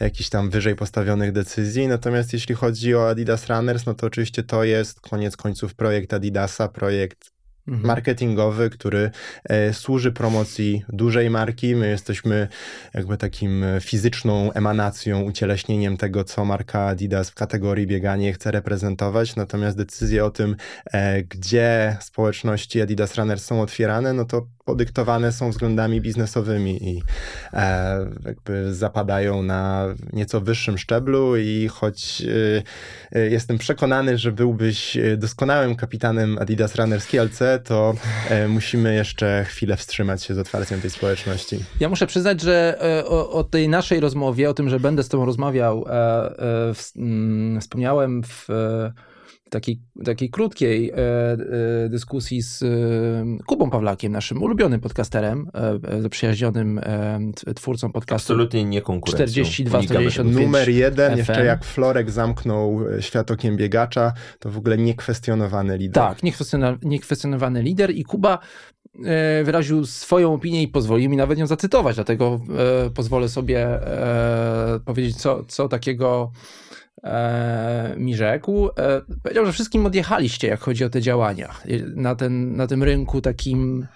jakichś tam wyżej postawionych decyzji decyzji. Natomiast jeśli chodzi o Adidas Runners, no to oczywiście to jest koniec końców projekt Adidasa, projekt mhm. marketingowy, który e, służy promocji dużej marki. My jesteśmy jakby takim fizyczną emanacją, ucieleśnieniem tego, co marka Adidas w kategorii bieganie chce reprezentować. Natomiast decyzje o tym, e, gdzie społeczności Adidas Runners są otwierane, no to podyktowane są względami biznesowymi i e, jakby zapadają na nieco wyższym szczeblu i choć e, e jestem przekonany, że byłbyś e, doskonałym kapitanem Adidas Runners Kielce, to e, musimy jeszcze chwilę wstrzymać się z otwarciem tej społeczności. Ja muszę przyznać, że e, o, o tej naszej rozmowie, o tym, że będę z tobą rozmawiał, w, mm, wspomniałem w takiej, takiej krótkiej e, e, dyskusji z e, Kubą Pawlakiem, naszym ulubionym podcasterem, zaprzyjaźnionym e, twórcą podcastu. Absolutnie nie konkurencją. 42 195 Numer jeden, FM. jeszcze jak Florek zamknął e, świat okiem biegacza, to w ogóle niekwestionowany lider. Tak, niekwestionowany lider i Kuba wyraził swoją opinię i pozwolił mi nawet ją zacytować, dlatego pozwolę sobie powiedzieć, co, co takiego mi rzekł. E, powiedział, że wszystkim odjechaliście, jak chodzi o te działania na, ten, na tym rynku takim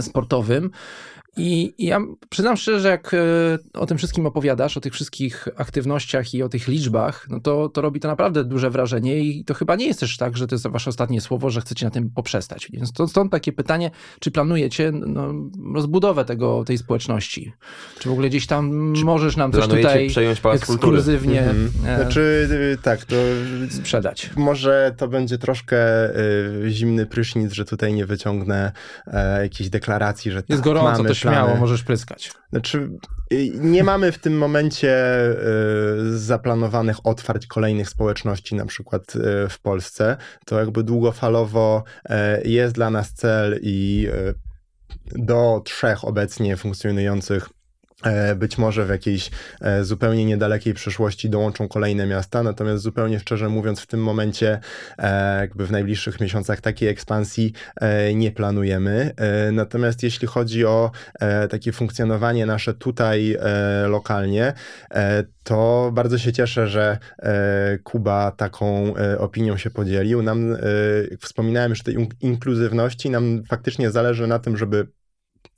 sportowym. I, I, ja przyznam szczerze, że jak e, o tym wszystkim opowiadasz, o tych wszystkich aktywnościach i o tych liczbach, no to, to robi to naprawdę duże wrażenie i to chyba nie jest też tak, że to jest wasze ostatnie słowo, że chcecie na tym poprzestać. Więc to, stąd takie pytanie, czy planujecie no, rozbudowę tego, tej społeczności? Czy w ogóle gdzieś tam czy możesz nam coś tutaj przejąć ekskluzywnie mhm. e, znaczy, tak, to sprzedać? Może to będzie troszkę y, zimny prysznic, że tutaj nie wyciągnę y, jakiejś deklaracji, że jest tak, gorąco, mamy to śmiało możesz pryskać. Znaczy, y, nie mamy w tym momencie y, zaplanowanych otwarć kolejnych społeczności, na przykład y, w Polsce. To jakby długofalowo jest dla nas cel i do trzech obecnie funkcjonujących E, być może w jakiejś e, zupełnie niedalekiej przyszłości dołączą kolejne miasta, natomiast zupełnie szczerze mówiąc, w tym momencie, e, jakby w najbliższych miesiącach takiej ekspansji nie planujemy. Natomiast jeśli chodzi o takie funkcjonowanie nasze tutaj lokalnie, to bardzo się cieszę, że Kuba taką opinią się podzielił. Nam, wspominałem już o tej inkluzywności, nam faktycznie zależy na tym, żeby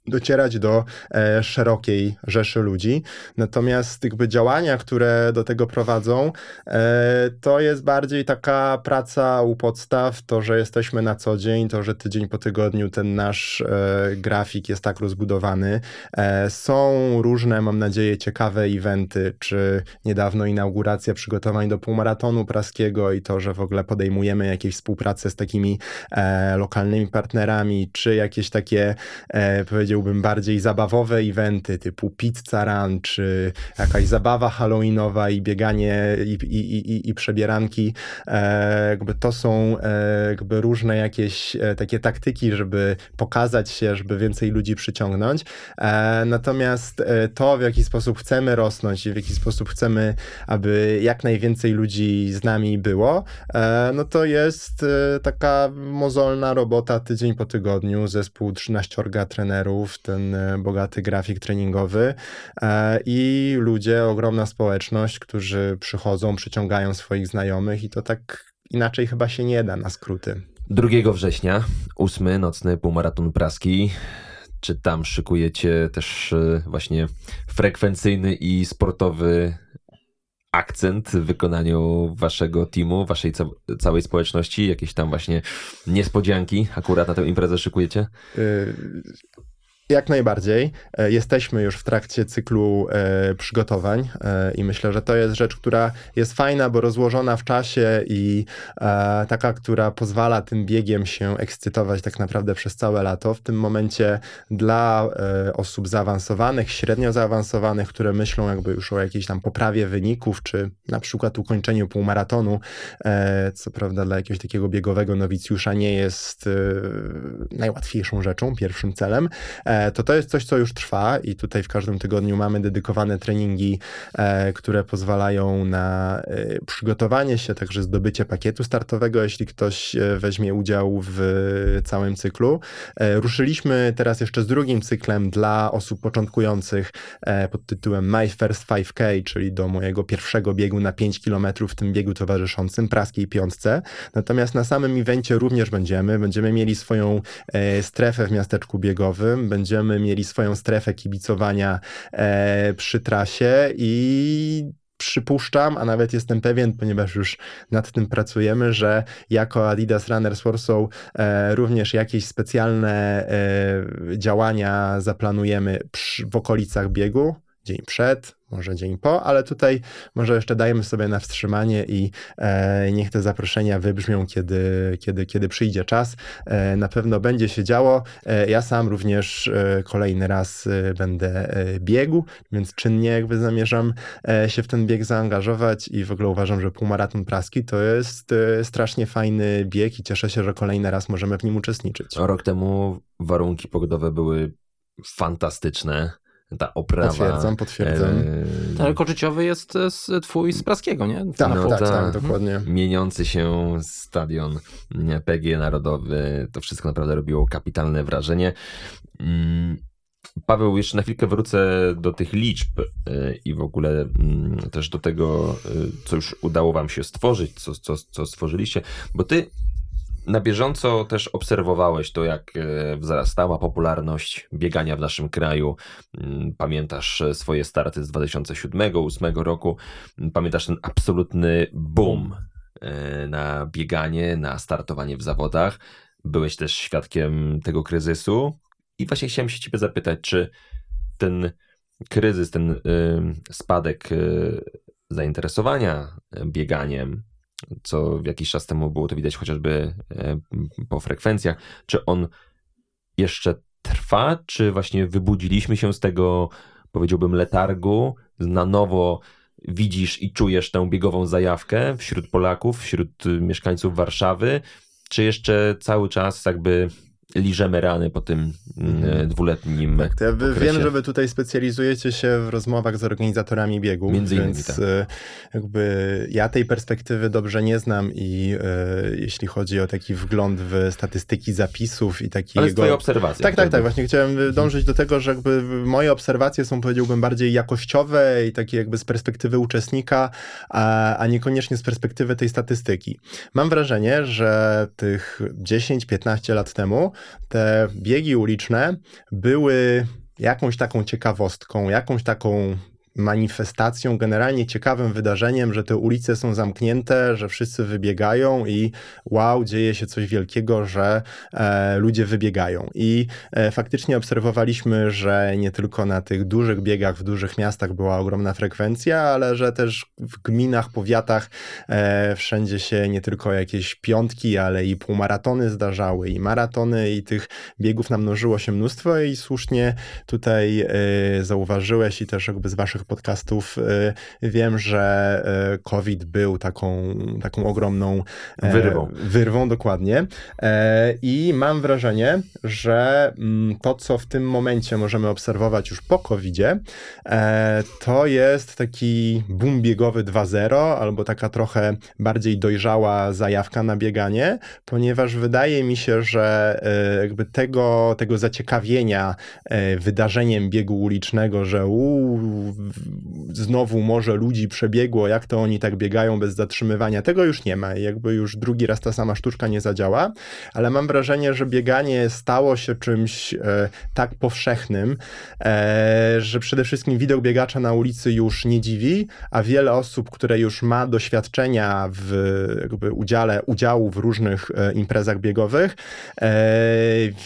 docierać do e, szerokiej rzeszy ludzi. Natomiast jakby działania, które do tego prowadzą, e, to jest bardziej taka praca u podstaw, to, że jesteśmy na co dzień, to, że tydzień po tygodniu ten nasz e, grafik jest tak rozbudowany. E, są różne, mam nadzieję, ciekawe eventy, czy niedawno inauguracja przygotowań do półmaratonu praskiego i to, że w ogóle podejmujemy jakieś współpracę z takimi e, lokalnymi partnerami, czy jakieś takie, e, powiedziałbym, powiedziałbym, bardziej zabawowe eventy typu pizza run, czy jakaś zabawa halloweenowa i bieganie i, i, i, i przebieranki. E, jakby to są e, jakby różne jakieś e, takie taktyki, żeby pokazać się, żeby więcej ludzi przyciągnąć. E, natomiast e, to, w jaki sposób chcemy rosnąć i w jaki sposób chcemy, aby jak najwięcej ludzi z nami było, e, no to jest taka mozolna robota tydzień po tygodniu, zespół 13 trenerów, ten e, bogaty grafik treningowy e, i ludzie, ogromna społeczność, którzy przychodzą, przyciągają swoich znajomych i to tak inaczej chyba się nie da na skróty. 2 września, ósmy nocny półmaraton praski. Czy tam szykujecie też e, właśnie frekwencyjny i sportowy akcent w wykonaniu waszego teamu, waszej ca całej społeczności? Jakieś tam właśnie niespodzianki akurat na tę imprezę szykujecie? Jak najbardziej. E, jesteśmy już w trakcie cyklu e, przygotowań e, i myślę, że to jest rzecz, która jest fajna, bo rozłożona w czasie i taka, która pozwala tym biegiem się ekscytować tak naprawdę przez całe lato. W tym momencie dla osób zaawansowanych, średnio zaawansowanych, które myślą jakby już o jakiejś tam poprawie wyników, czy na przykład ukończeniu półmaratonu, co prawda dla jakiegoś takiego biegowego nowicjusza nie jest najłatwiejszą rzeczą, pierwszym celem, to to jest coś, co już trwa i tutaj w każdym tygodniu mamy dedykowane treningi, e, które pozwalają na e, przygotowanie się, także zdobycie pakietu startowego, jeśli ktoś e, weźmie udział w całym cyklu. E, Ruszyliśmy teraz jeszcze z drugim cyklem dla osób początkujących e, pod tytułem My First 5K, czyli do mojego pierwszego biegu na 5 km w tym biegu towarzyszącym, praskiej piątce. Natomiast na samym evencie również będziemy. Będziemy mieli swoją e, strefę w miasteczku biegowym, będziemy mieli swoją strefę kibicowania e, przy trasie i przypuszczam, a nawet jestem pewien, ponieważ już nad tym pracujemy, że jako Adidas Runners Warsaw e, również jakieś specjalne e, działania zaplanujemy przy, w okolicach biegu, dzień przed, może dzień po, ale tutaj może jeszcze dajemy sobie na wstrzymanie i e, niech te zaproszenia wybrzmią, kiedy, kiedy, kiedy przyjdzie czas. E, na pewno będzie się działo. E, ja sam również e, kolejny raz e, będę e, biegł, więc czynnie jakby zamierzam się w ten bieg zaangażować i w ogóle uważam, że półmaraton praski to jest strasznie fajny bieg i cieszę się, że kolejny raz możemy w nim uczestniczyć. Rok temu warunki pogodowe były fantastyczne. Ta oprawa. Potwierdzam, potwierdzam. e, Ten rekord życiowy jest z, twój z praskiego, nie? Tak, no tak, tak. tak, dokładnie. mieniący się stadion PG Narodowy, to wszystko naprawdę robiło kapitalne wrażenie. Mm, Paweł, jeszcze na chwilkę wrócę do tych liczb y, i w ogóle mm, też do tego, y, co już udało wam się stworzyć, co, co, co stworzyliście, bo ty na bieżąco też obserwowałeś to, jak e, wzrastała popularność biegania w naszym kraju. Mm, Pamiętasz e, swoje starty z 2007-2008 roku. Mm, Pamiętasz ten absolutny boom e, na bieganie, na startowanie w zawodach. Byłeś też świadkiem tego kryzysu. I właśnie chciałem się ciebie zapytać, czy ten kryzys, ten spadek zainteresowania bieganiem, co jakiś czas temu było to widać chociażby e, po frekwencjach, czy on jeszcze trwa, czy właśnie wybudziliśmy się z tego, powiedziałbym, letargu, na nowo widzisz i czujesz tę biegową zajawkę wśród Polaków, wśród mieszkańców Warszawy, czy jeszcze cały czas jakby liżemy rany po tym mm, dwuletnim Tak, ja okresie? wiem, że wy tutaj specjalizujecie się w rozmowach z organizatorami biegu, Między innymi, więc tak. e, jakby ja tej perspektywy dobrze nie znam i e, jeśli chodzi o taki wgląd w statystyki zapisów i takiego... Ale z twojej obserwacji. Tak, tak, tak. Właśnie chciałem dążyć do tego, że jakby moje obserwacje są, powiedziałbym, bardziej jakościowe i takie jakby z perspektywy uczestnika, a, a niekoniecznie z perspektywy tej statystyki. Mam wrażenie, że tych 10-15 lat temu te biegi uliczne były jakąś taką ciekawostką, jakąś taką manifestacją, generalnie ciekawym wydarzeniem, że te ulice są zamknięte, że wszyscy wybiegają i wow, dzieje się coś wielkiego, że e, ludzie wybiegają. I e, faktycznie obserwowaliśmy, że nie tylko na tych dużych biegach w dużych miastach była ogromna frekwencja, ale że też w gminach, powiatach e, wszędzie się nie tylko jakieś piątki, ale i półmaratony zdarzały, i maratony, i tych biegów namnożyło się mnóstwo i słusznie tutaj e, zauważyłeś i też jakby z waszych podcastów e, wiem, że e, COVID był taką, taką ogromną e, Wyrwą. Wyrwą, dokładnie. E, I mam wrażenie, że mm, to, co w tym momencie możemy obserwować już po COVID-zie, e, to jest taki boom biegowy 2.0, albo taka trochę bardziej dojrzała zajawka na bieganie, ponieważ wydaje mi się, że jakby tego, tego zaciekawienia wydarzeniem biegu ulicznego, że uu, znowu może ludzi przebiegło, jak to oni tak biegają bez zatrzymywania. Tego już nie ma. Jakby już drugi raz ta sama sztuczka nie zadziała, ale mam wrażenie, że bieganie stało się czymś e, tak powszechnym, e, że przede wszystkim widok biegacza na ulicy już nie dziwi, a wiele osób, które już ma doświadczenia w jakby udziale, udziału w różnych e, imprezach biegowych, e,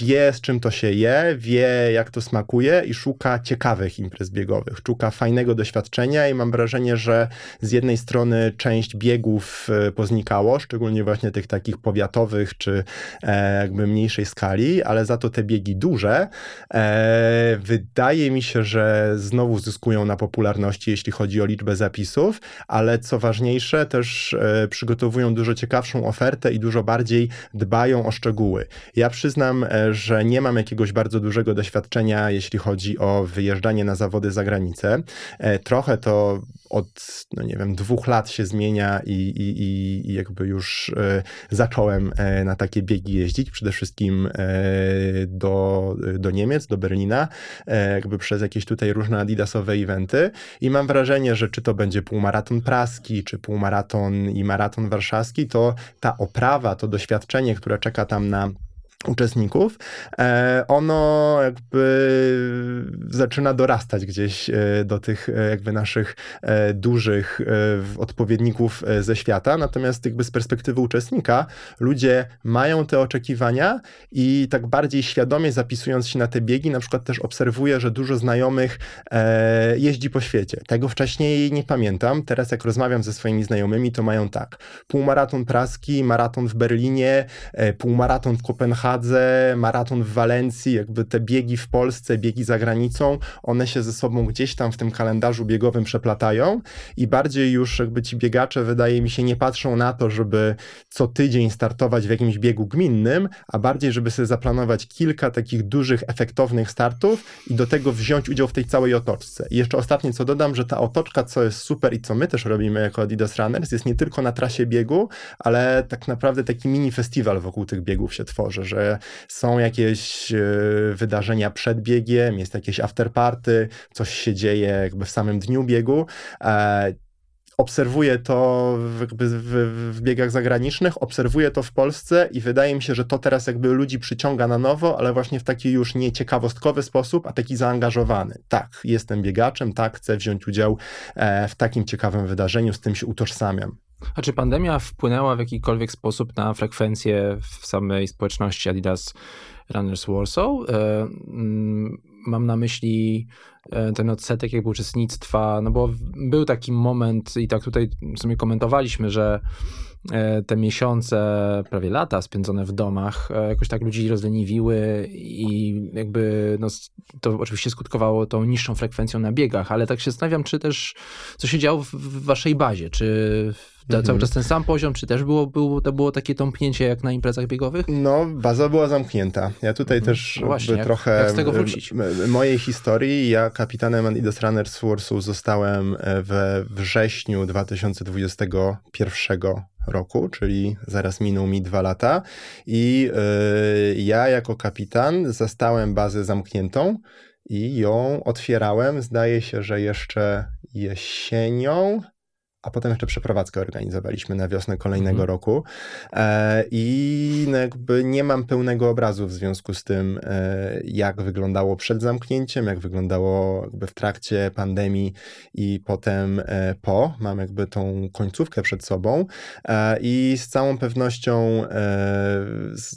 wie z czym to się je, wie jak to smakuje i szuka ciekawych imprez biegowych, szuka fajnego doświadczenia i mam wrażenie, że z jednej strony część biegów e, poznikało, szczególnie właśnie tych takich powiatowych czy e, jakby mniejszej skali, ale za to te biegi duże e, wydaje mi się, że znowu zyskują na popularności, jeśli chodzi o liczbę zapisów, ale co ważniejsze, też przygotowują dużo ciekawszą ofertę i dużo bardziej dbają o szczegóły. Ja przyznam, że nie mam jakiegoś bardzo dużego doświadczenia, jeśli chodzi o wyjeżdżanie na zawody za granicę. E, trochę to od, no nie wiem, dwóch lat się zmienia i, i, i jakby już e, zacząłem e, na takie biegi jeździć, przede wszystkim do, do Niemiec, do Berlina, jakby przez jakieś tutaj różne adidasowe eventy. I mam wrażenie, że czy to będzie półmaraton praski, czy półmaraton i maraton warszawski, to ta oprawa, to doświadczenie, które czeka tam na uczestników, e, ono jakby zaczyna dorastać gdzieś e, do tych e, jakby naszych dużych odpowiedników ze świata, natomiast jakby z perspektywy uczestnika ludzie mają te oczekiwania i tak bardziej świadomie zapisując się na te biegi, na przykład też obserwuję, że dużo znajomych jeździ po świecie. Tego wcześniej nie pamiętam, teraz jak rozmawiam ze swoimi znajomymi, to mają tak, półmaraton praski, maraton w Berlinie, półmaraton w Kopenhadze, Maraton w Walencji, jakby te biegi w Polsce, biegi za granicą, one się ze sobą gdzieś tam w tym kalendarzu biegowym przeplatają i bardziej już jakby ci biegacze, wydaje mi się, nie patrzą na to, żeby co tydzień startować w jakimś biegu gminnym, a bardziej, żeby sobie zaplanować kilka takich dużych, efektownych startów i do tego wziąć udział w tej całej otoczce. I jeszcze ostatnie, co dodam, że ta otoczka, co jest super i co my też robimy jako Adidas Runners, jest nie tylko na trasie biegu, ale tak naprawdę taki mini festiwal wokół tych biegów się tworzy, że są jakieś e, wydarzenia przed biegiem, jest jakieś afterparty, coś się dzieje jakby w samym dniu biegu e, obserwuję to w, w, w, biegach zagranicznych, obserwuję to w Polsce i wydaje mi się, że to teraz jakby ludzi przyciąga na nowo, ale właśnie w taki już nie ciekawostkowy sposób, a taki zaangażowany. Tak, jestem biegaczem, tak, chcę wziąć udział e, w takim ciekawym wydarzeniu, z tym się utożsamiam. A czy pandemia wpłynęła w jakikolwiek sposób na frekwencję w samej społeczności Adidas Runners Warsaw? E, mm, mam na myśli e, ten odsetek jakby uczestnictwa, no bo był taki moment i tak tutaj sobie komentowaliśmy, że E, te miesiące, prawie lata spędzone w domach, jakoś tak ludzi rozleniwiły i jakby no, to oczywiście skutkowało tą niższą frekwencją na biegach, ale tak się zastanawiam, czy też co się działo w waszej bazie, czy mhm. cały czas ten sam poziom, czy też było, było, to było takie tąpnięcie jak na imprezach biegowych? No, baza była zamknięta. Ja tutaj mhm. też no właśnie, jak, trochę jak z tego wrócić? mojej historii. Ja kapitanem Adidas Runners Warsaw zostałem e, we wrześniu 2021 roku, czyli zaraz minął mi dwa lata i yy, ja jako kapitan zastałem bazę zamkniętą i ją otwierałem, zdaje się, że jeszcze jesienią, a potem jeszcze przeprowadzkę organizowaliśmy na wiosnę kolejnego mhm. roku e, i no jakby nie mam pełnego obrazu w związku z tym, e, jak wyglądało przed zamknięciem, jak wyglądało jakby w trakcie pandemii i potem e, po. Mam jakby tą końcówkę przed sobą e, i z całą pewnością e,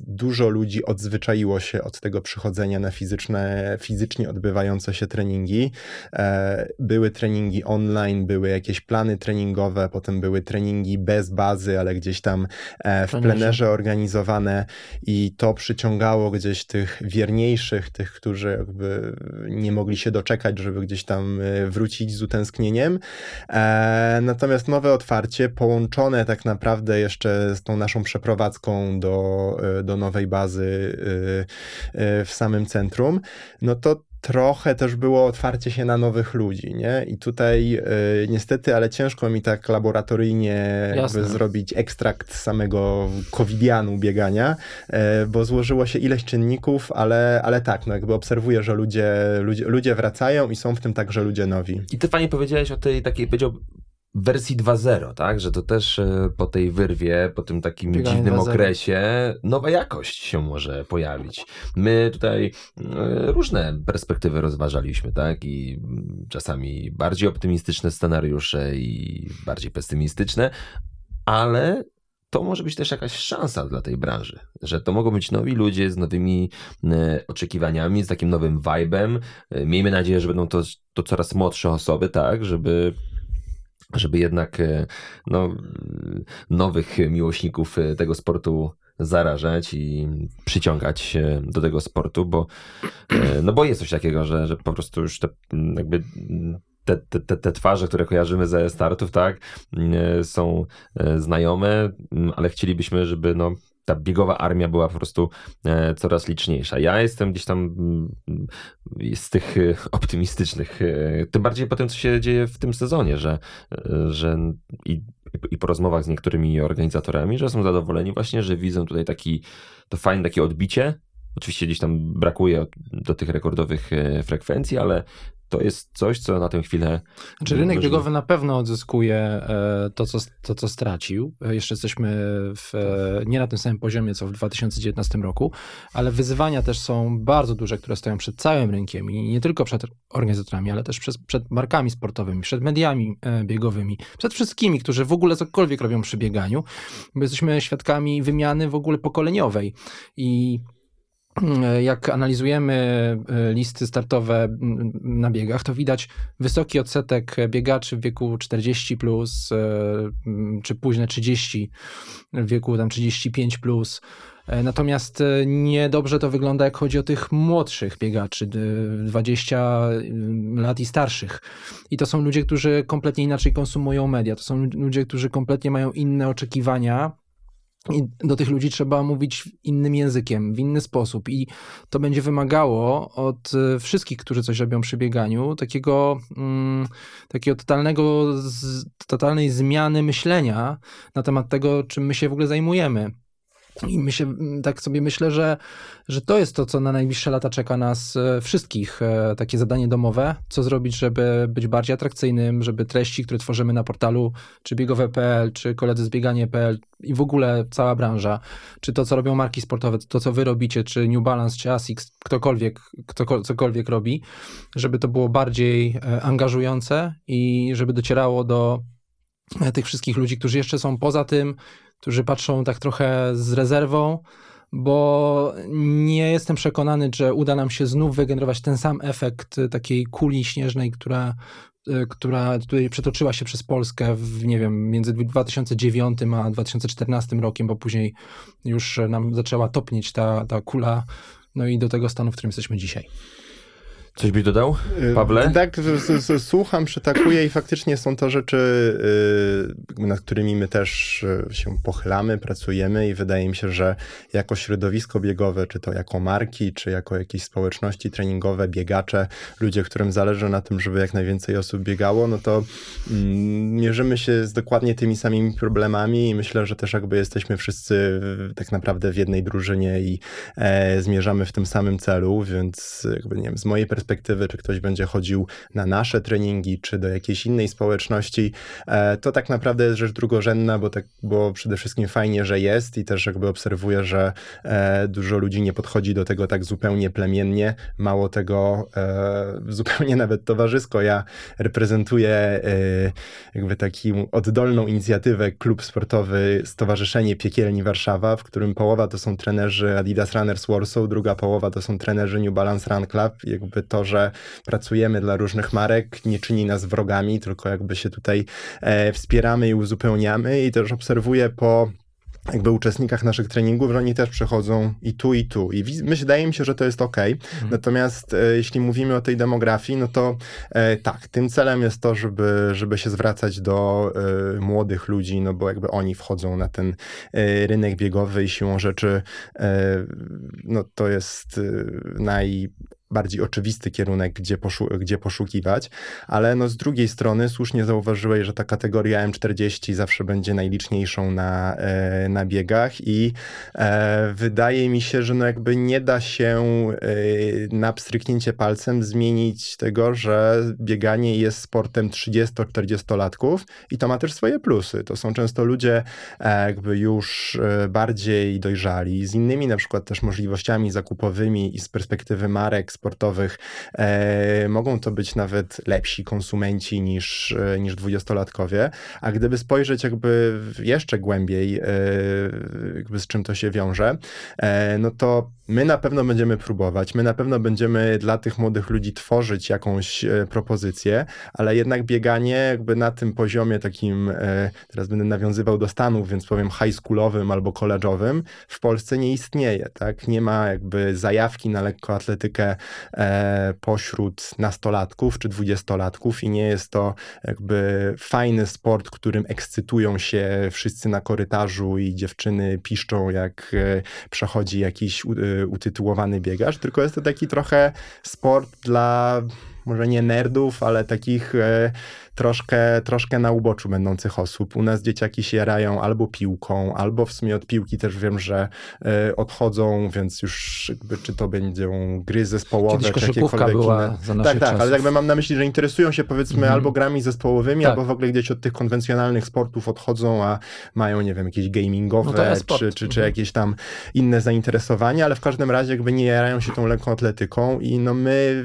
dużo ludzi odzwyczaiło się od tego przychodzenia na fizyczne, fizycznie odbywające się treningi. E, były treningi online, były jakieś plany treningowe, treningowe, potem były treningi bez bazy, ale gdzieś tam e, w plenerze organizowane i to przyciągało gdzieś tych wierniejszych, tych, którzy jakby nie mogli się doczekać, żeby gdzieś tam e, wrócić z utęsknieniem. E, natomiast nowe otwarcie, połączone tak naprawdę jeszcze z tą naszą przeprowadzką do, do nowej bazy w samym centrum, no to trochę też było otwarcie się na nowych ludzi, nie? I tutaj y, niestety, ale ciężko mi tak laboratoryjnie zrobić ekstrakt samego covidianu biegania, y, bo złożyło się ileś czynników, ale, ale tak, no jakby obserwuję, że ludzie, ludzie, ludzie wracają i są w tym także ludzie nowi. I ty fajnie powiedziałeś o tej takiej, powiedział, wersji 2.0, tak? Że to też e, po tej wyrwie, po tym takim Bieganie dziwnym okresie, nowa jakość się może pojawić. My tutaj e, różne perspektywy rozważaliśmy, tak? I czasami bardziej optymistyczne scenariusze i bardziej pesymistyczne, ale to może być też jakaś szansa dla tej branży, że to mogą być nowi ludzie z nowymi e, oczekiwaniami, z takim nowym vibem. Miejmy nadzieję, że będą to, to coraz młodsze osoby, tak, żeby żeby jednak e, no, nowych miłośników e, tego sportu zarażać i przyciągać do tego sportu, bo, e, no bo jest coś takiego, że, że po prostu już te jakby te, te, te twarze, które kojarzymy ze startów, tak, są znajome, ale chcielibyśmy, żeby no, ta biegowa armia była po prostu e, coraz liczniejsza. Ja jestem gdzieś tam mm, z tych e, optymistycznych, e, tym bardziej po tym, co się dzieje w tym sezonie, że, że i, i po rozmowach z niektórymi organizatorami, że są zadowoleni właśnie, że widzą tutaj taki, to fajne takie odbicie. Oczywiście gdzieś tam brakuje do tych rekordowych frekwencji, ale to jest coś, co na tę chwilę. Znaczy, rynek biegowy na pewno odzyskuje e, to, co, to, co stracił. E, jeszcze jesteśmy w, e, nie na tym samym poziomie, co w 2019 roku, ale wyzwania też są bardzo duże, które stoją przed całym rynkiem i nie tylko przed organizatorami, ale też przed, przed markami sportowymi, przed mediami biegowymi, przed wszystkimi, którzy w ogóle cokolwiek robią przy bieganiu. My jesteśmy świadkami wymiany w ogóle pokoleniowej i jak analizujemy e, listy startowe na biegach, to widać wysoki odsetek biegaczy w wieku 40 plus, e, czy późne 30, w wieku tam 35 plus. E, natomiast niedobrze to wygląda, jak chodzi o tych młodszych biegaczy, 20 lat i starszych. I to są ludzie, którzy kompletnie inaczej konsumują media. To są ludzie, którzy kompletnie mają inne oczekiwania i do tych ludzi trzeba mówić innym językiem, w inny sposób. I to będzie wymagało od e, wszystkich, którzy coś robią przy bieganiu, takiego, mm, takiego totalnego, totalnej zmiany myślenia na temat tego, czym my się w ogóle zajmujemy. I my się, mm, tak sobie myślę, że, że to jest to, co na najbliższe lata czeka nas e, wszystkich. E, takie zadanie domowe, co zrobić, żeby być bardziej atrakcyjnym, żeby treści, które tworzymy na portalu, czy biegowe.pl, czy koledzy z i w ogóle cała branża, czy to, co robią marki sportowe, to, co wy robicie, czy New Balance, czy ASICS, ktokolwiek, kto, cokolwiek robi, żeby to było bardziej e, angażujące i żeby docierało do tych wszystkich ludzi, którzy jeszcze są poza tym, którzy patrzą tak trochę z rezerwą, bo nie jestem przekonany, że uda nam się znów wygenerować ten sam efekt takiej kuli śnieżnej, która, e, która tutaj przetoczyła się przez Polskę w, nie wiem, między 2009 a 2014 rokiem, bo później już nam zaczęła topnieć ta, ta kula, no i do tego stanu, w którym jesteśmy dzisiaj. Coś byś dodał, y, Pawle? Tak, słucham, przytakuję i faktycznie są to rzeczy, y, nad którymi my też y, się pochylamy, pracujemy i wydaje mi się, że jako środowisko biegowe, czy to jako marki, czy jako jakieś społeczności treningowe, biegacze, ludzie, którym zależy na tym, żeby jak najwięcej osób biegało, no to mm, mierzymy się z dokładnie tymi samymi problemami i myślę, że też jakby jesteśmy wszyscy tak naprawdę w jednej drużynie i e, zmierzamy w tym samym celu, więc jakby nie wiem, z mojej perspektywy perspektywy, czy ktoś będzie chodził na nasze treningi, czy do jakiejś innej społeczności, e, to tak naprawdę jest rzecz drugorzędna, bo, tak, bo przede wszystkim fajnie, że jest i też jakby obserwuję, że e, dużo ludzi nie podchodzi do tego tak zupełnie plemiennie, mało tego e, zupełnie nawet towarzysko. Ja reprezentuję jakby taką oddolną inicjatywę, klub sportowy Stowarzyszenie Piekielni Warszawa, w którym połowa to są trenerzy Adidas Runners Warsaw, druga połowa to są trenerzy New Balance Run Club. Jakby to, że pracujemy dla różnych marek, nie czyni nas wrogami, tylko jakby się tutaj e, wspieramy i uzupełniamy i też obserwuję po jakby uczestnikach naszych treningów, że oni też przechodzą i tu, i tu. I my, wydaje mi się, że to jest ok. Mhm. Natomiast e, jeśli mówimy o tej demografii, no to e, tak, tym celem jest to, żeby, żeby się zwracać do e, młodych ludzi, no bo jakby oni wchodzą na ten e, rynek biegowy i siłą rzeczy e, no to jest naj bardziej oczywisty kierunek, gdzie, poszu- gdzie poszukiwać, ale no z drugiej strony słusznie zauważyłeś, że ta kategoria M40 zawsze będzie najliczniejszą na, e, na biegach i e, wydaje mi się, że no jakby nie da się e, na pstryknięcie palcem zmienić tego, że bieganie jest sportem 30-40-latków i to ma też swoje plusy. To są często ludzie jakby już bardziej dojrzali, z innymi na przykład też możliwościami zakupowymi i z perspektywy marek sportowych. E, mogą to być nawet lepsi konsumenci niż, e, niż dwudziestolatkowie, a gdyby spojrzeć jakby jeszcze głębiej, e, jakby z czym to się wiąże, no to my na pewno będziemy próbować, my na pewno będziemy dla tych młodych ludzi tworzyć jakąś propozycję, ale jednak bieganie jakby na tym poziomie takim, teraz będę nawiązywał do Stanów, więc powiem high schoolowym albo college'owym, w Polsce nie istnieje, tak? Nie ma jakby zajawki na lekkoatletykę pośród nastolatków czy dwudziestolatków i nie jest to jakby fajny sport, którym ekscytują się wszyscy na korytarzu i dziewczyny piszczą, jak e, przechodzi jakiś e, utytułowany biegacz, tylko jest to taki trochę sport dla może nie nerdów, ale takich e, troszkę, troszkę na uboczu będących osób. U nas dzieciaki się jarają albo piłką, albo w sumie od piłki też wiem, że e, odchodzą, więc już jakby, czy to będą gry zespołowe, Kiedyś czy jakiekolwiek była inne. za Tak, tak, ale czasów. jakby mam na myśli, że interesują się powiedzmy Mhm. albo grami zespołowymi, Tak. albo w ogóle gdzieś od tych konwencjonalnych sportów odchodzą, a mają, nie wiem, jakieś gamingowe, No czy, czy, czy Mhm. jakieś tam inne zainteresowania, ale w każdym razie jakby nie jarają się tą lekką atletyką i no my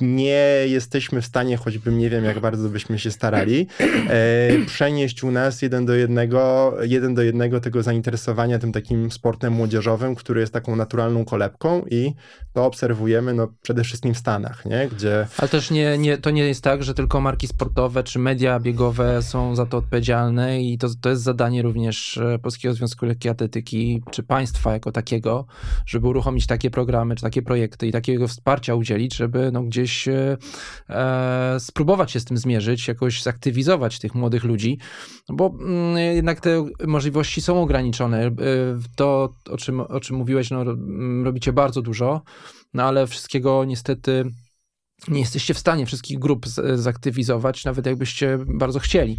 nie jesteśmy w stanie, choćbym nie wiem jak bardzo byśmy się starali, e, przenieść u nas jeden do jednego, jeden do jednego tego zainteresowania tym takim sportem młodzieżowym, który jest taką naturalną kolebką i to obserwujemy no przede wszystkim w Stanach, nie? Gdzie Ale też nie, nie, to nie jest tak, że tylko marki sportowe czy media biegowe są za to odpowiedzialne i to, to jest zadanie również e, Polskiego Związku Lekkiej Atletyki czy państwa jako takiego, żeby uruchomić takie programy czy takie projekty i takiego wsparcia udzielić, żeby no gdzieś e, e, spróbować się z tym zmierzyć, jakoś zaktywizować tych młodych ludzi, bo mm, jednak te możliwości są ograniczone. E, To, o czym, o czym mówiłeś, no, mm, robicie bardzo dużo, no ale wszystkiego niestety nie jesteście w stanie wszystkich grup zaktywizować, nawet jakbyście bardzo chcieli.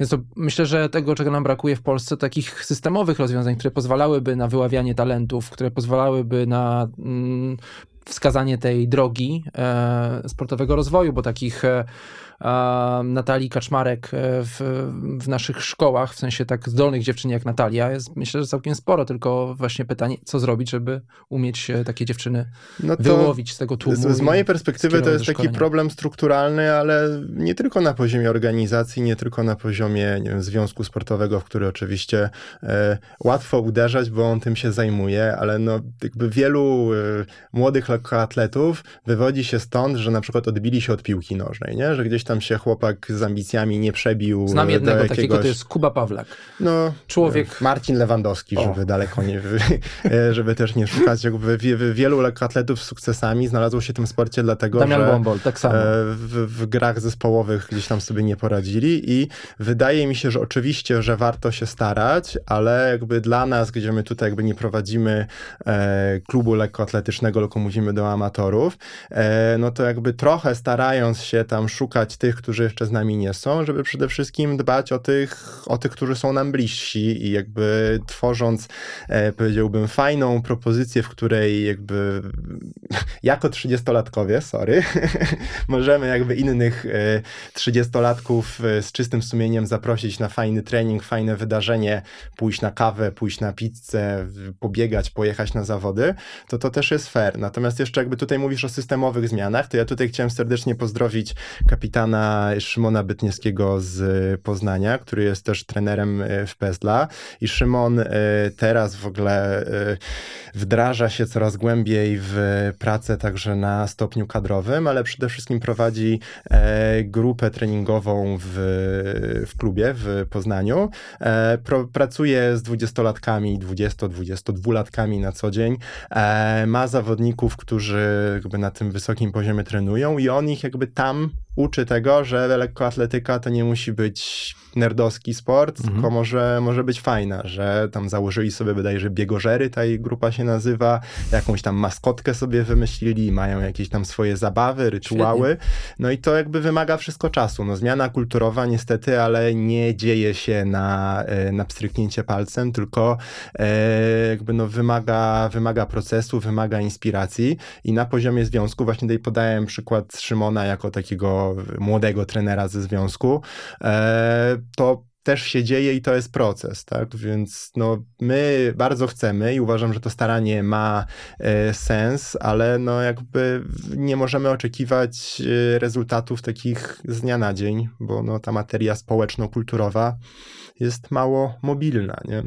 Więc to myślę, że tego, czego nam brakuje w Polsce, takich systemowych rozwiązań, które pozwalałyby na wyławianie talentów, które pozwalałyby na mm, wskazanie tej drogi e, sportowego rozwoju, bo takich e, Natalii Kaczmarek e, w, w naszych szkołach, w sensie tak zdolnych dziewczyn jak Natalia, jest myślę, że całkiem sporo, tylko właśnie pytanie, co zrobić, żeby umieć e, takie dziewczyny no wyłowić z tego tłumu. Z, z mojej perspektywy to jest taki problem strukturalny, ale nie tylko na poziomie organizacji, nie tylko na poziomie wiem, związku sportowego, w który oczywiście e, łatwo uderzać, bo on tym się zajmuje, ale no, jakby wielu e, młodych lekkoatletów wywodzi się stąd, że na przykład odbili się od piłki nożnej, nie? że gdzieś tam się chłopak z ambicjami nie przebił Znam e, jednego do takiego, jakiegoś... to jest Kuba Pawlak. No, Człowiek- Marcin Lewandowski, O. żeby daleko nie, e, żeby też nie szukać, jakby wie- wielu lekkoatletów z sukcesami znalazło się w tym sporcie dlatego, Damian że Bombol, tak samo. e, w, w grach zespołowych gdzieś tam sobie nie poradzili i wydaje mi się, że oczywiście, że warto się starać, ale jakby dla nas, gdzie my tutaj jakby nie prowadzimy e, klubu lekkoatletycznego, tylko mówimy do amatorów, e, no to jakby trochę starając się tam szukać tych, którzy jeszcze z nami nie są, żeby przede wszystkim dbać o tych, o tych, którzy są nam bliżsi i jakby tworząc, e, powiedziałbym, fajną propozycję, w której jakby jako 30-latkowie, sorry, możemy jakby innych e, 30-latków e, z czystym sumieniem zaprosić na fajny trening, fajne wydarzenie, pójść na kawę, pójść na pizzę, pobiegać, pojechać na zawody, to to też jest fair. Natomiast jeszcze jakby tutaj mówisz o systemowych zmianach, to ja tutaj chciałem serdecznie pozdrowić kapitana Szymona Bytniewskiego z Poznania, który jest też trenerem e, w Pezla i Szymon e, teraz w ogóle e, wdraża się coraz głębiej w pracę także na stopniu kadrowym, ale przede wszystkim prowadzi grupę treningową w, w klubie w Poznaniu. Pracuje z dwudziestolatkami, 20-22-latkami na co dzień. Ma zawodników, którzy jakby na tym wysokim poziomie trenują i on ich jakby tam uczy tego, że lekkoatletyka to nie musi być nerdowski sport, Mhm. tylko może, może być fajna, że tam założyli sobie bodajże biegożery, ta grupa się nazywa, jakąś tam maskotkę sobie wymyślili, mają jakieś tam swoje zabawy, rytuały, no i to jakby wymaga wszystko czasu. No zmiana kulturowa niestety, ale nie dzieje się na, e, na pstryknięcie palcem, tylko e, jakby no wymaga, wymaga procesu, wymaga inspiracji i na poziomie związku, właśnie tutaj podałem przykład Szymona jako takiego młodego trenera ze związku, e, to też się dzieje i to jest proces, tak? Więc no, my bardzo chcemy i uważam, że to staranie ma e, sens, ale no jakby nie możemy oczekiwać e, rezultatów takich z dnia na dzień, bo no, ta materia społeczno-kulturowa jest mało mobilna, nie?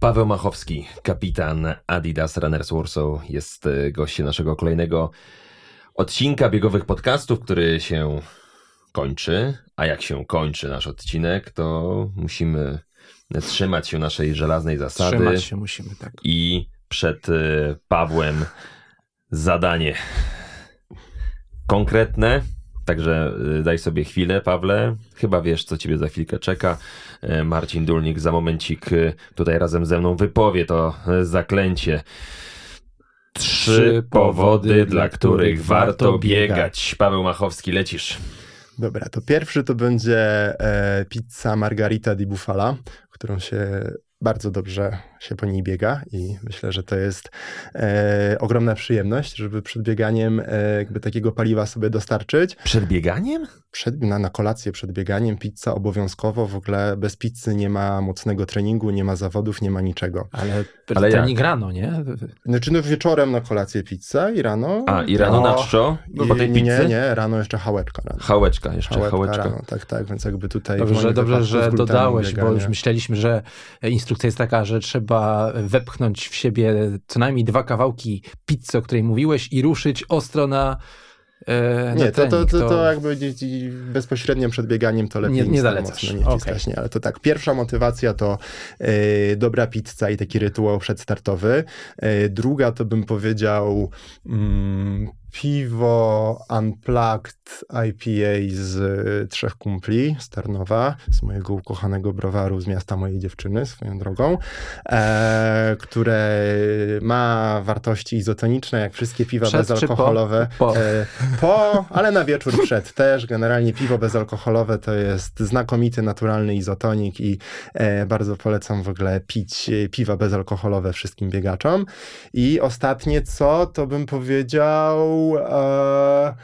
Paweł Machowski, kapitan Adidas Runners Warsaw, jest e, gościem naszego kolejnego odcinka biegowych podcastów, który się kończy. A jak się kończy nasz odcinek, to musimy trzymać się naszej żelaznej zasady Trzymać się musimy, tak. i przed e, Pawłem zadanie konkretne. Także e, daj sobie chwilę, Pawle. Chyba wiesz, co ciebie za chwilkę czeka. E, Marcin Dulnik za momencik tutaj razem ze mną wypowie to zaklęcie. Trzy powody, dla których warto biegać. Paweł Machowski, lecisz. Dobra, to pierwszy to będzie e, pizza Margarita di Bufala, którą się bardzo dobrze się po niej biega i myślę, że to jest e, ogromna przyjemność, żeby przed bieganiem e, jakby takiego paliwa sobie dostarczyć. Przed bieganiem? Przed, na, na kolację przed bieganiem pizza obowiązkowo, w ogóle bez pizzy nie ma mocnego treningu, nie ma zawodów, nie ma niczego. Ale, Ale trening rano, nie? Znaczy no wieczorem na kolację pizza i rano... A, i rano no, na czczo? i- Po tej nie, pizzy? nie, rano jeszcze hałeczka. Rano. Hałeczka, jeszcze Hałeczka, hałeczka. rano, tak, tak, więc jakby tutaj... Dobrze, dobrze że dodałeś, bo już myśleliśmy, że instrukcja jest taka, że trzeba wepchnąć w siebie co najmniej dwa kawałki pizzy, o której mówiłeś i ruszyć ostro na, e, Nie, na to, to, to, to jakby bezpośrednio przed bieganiem to lepiej Nie- nie zalecasz. mocno nie wciskać, nie, ale to tak, pierwsza motywacja to e, dobra pizza i taki rytuał przedstartowy. E, druga to bym powiedział mm, piwo Unplugged IPA z e, Trzech Kumpli z Tarnowa, z mojego ukochanego browaru z miasta mojej dziewczyny, swoją drogą, e, które ma wartości izotoniczne, jak wszystkie piwa Przed czy po? bezalkoholowe. Po. E, po, ale na wieczór przed też. Generalnie piwo bezalkoholowe to jest znakomity, naturalny izotonik i e, bardzo polecam w ogóle pić e, piwa bezalkoholowe wszystkim biegaczom. I ostatnie co, to bym powiedział... E,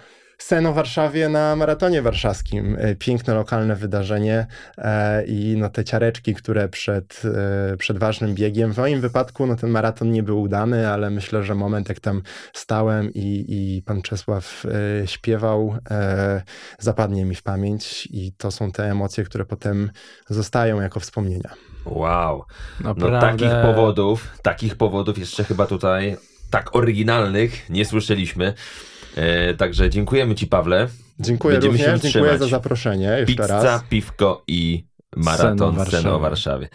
Sen o Warszawie na maratonie warszawskim. E, Piękne lokalne wydarzenie e, i no te ciareczki, które przed, e, przed ważnym biegiem. W moim wypadku no ten maraton nie był udany, ale myślę, że moment jak tam stałem i, i pan Czesław e, śpiewał, e, zapadnie mi w pamięć i to są te emocje, które potem zostają jako wspomnienia. Wow. No Naprawdę. takich powodów, takich powodów jeszcze chyba tutaj tak oryginalnych nie słyszeliśmy. E, także dziękujemy Ci, Pawle. Dziękuję Będziemy się również, dziękuję trzymać. za zaproszenie jeszcze Pizza, raz. piwko i maraton Warszawie. Sen o Warszawie.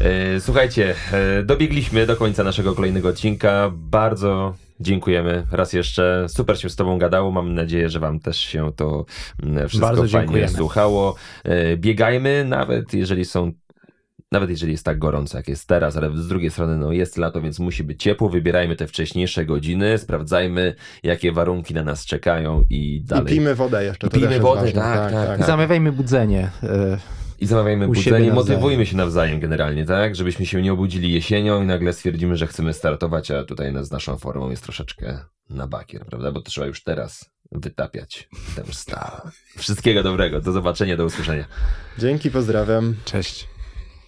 E, Słuchajcie, e, dobiegliśmy do końca naszego kolejnego odcinka. Bardzo dziękujemy raz jeszcze. Super się z Tobą gadało. Mam nadzieję, że Wam też się to mm, wszystko Bardzo fajnie dziękujemy. słuchało. E, Biegajmy, nawet jeżeli są nawet jeżeli jest tak gorąco, jak jest teraz, ale z drugiej strony no jest lato, więc musi być ciepło. Wybierajmy te wcześniejsze godziny, sprawdzajmy, jakie warunki na nas czekają i I dalej. pijmy wodę jeszcze. I To pijmy wodę, ważne. tak, tak, tak. Zamawiajmy budzenie. e, I zamawiajmy U siebie budzenie, nawzajem. motywujmy się nawzajem generalnie, tak? Żebyśmy się nie obudzili jesienią i nagle stwierdzimy, że chcemy startować, a tutaj z naszą formą jest troszeczkę na bakier, prawda? Bo to trzeba już teraz wytapiać tę stal. Wszystkiego dobrego, do zobaczenia, do usłyszenia. Dzięki, pozdrawiam. Cześć.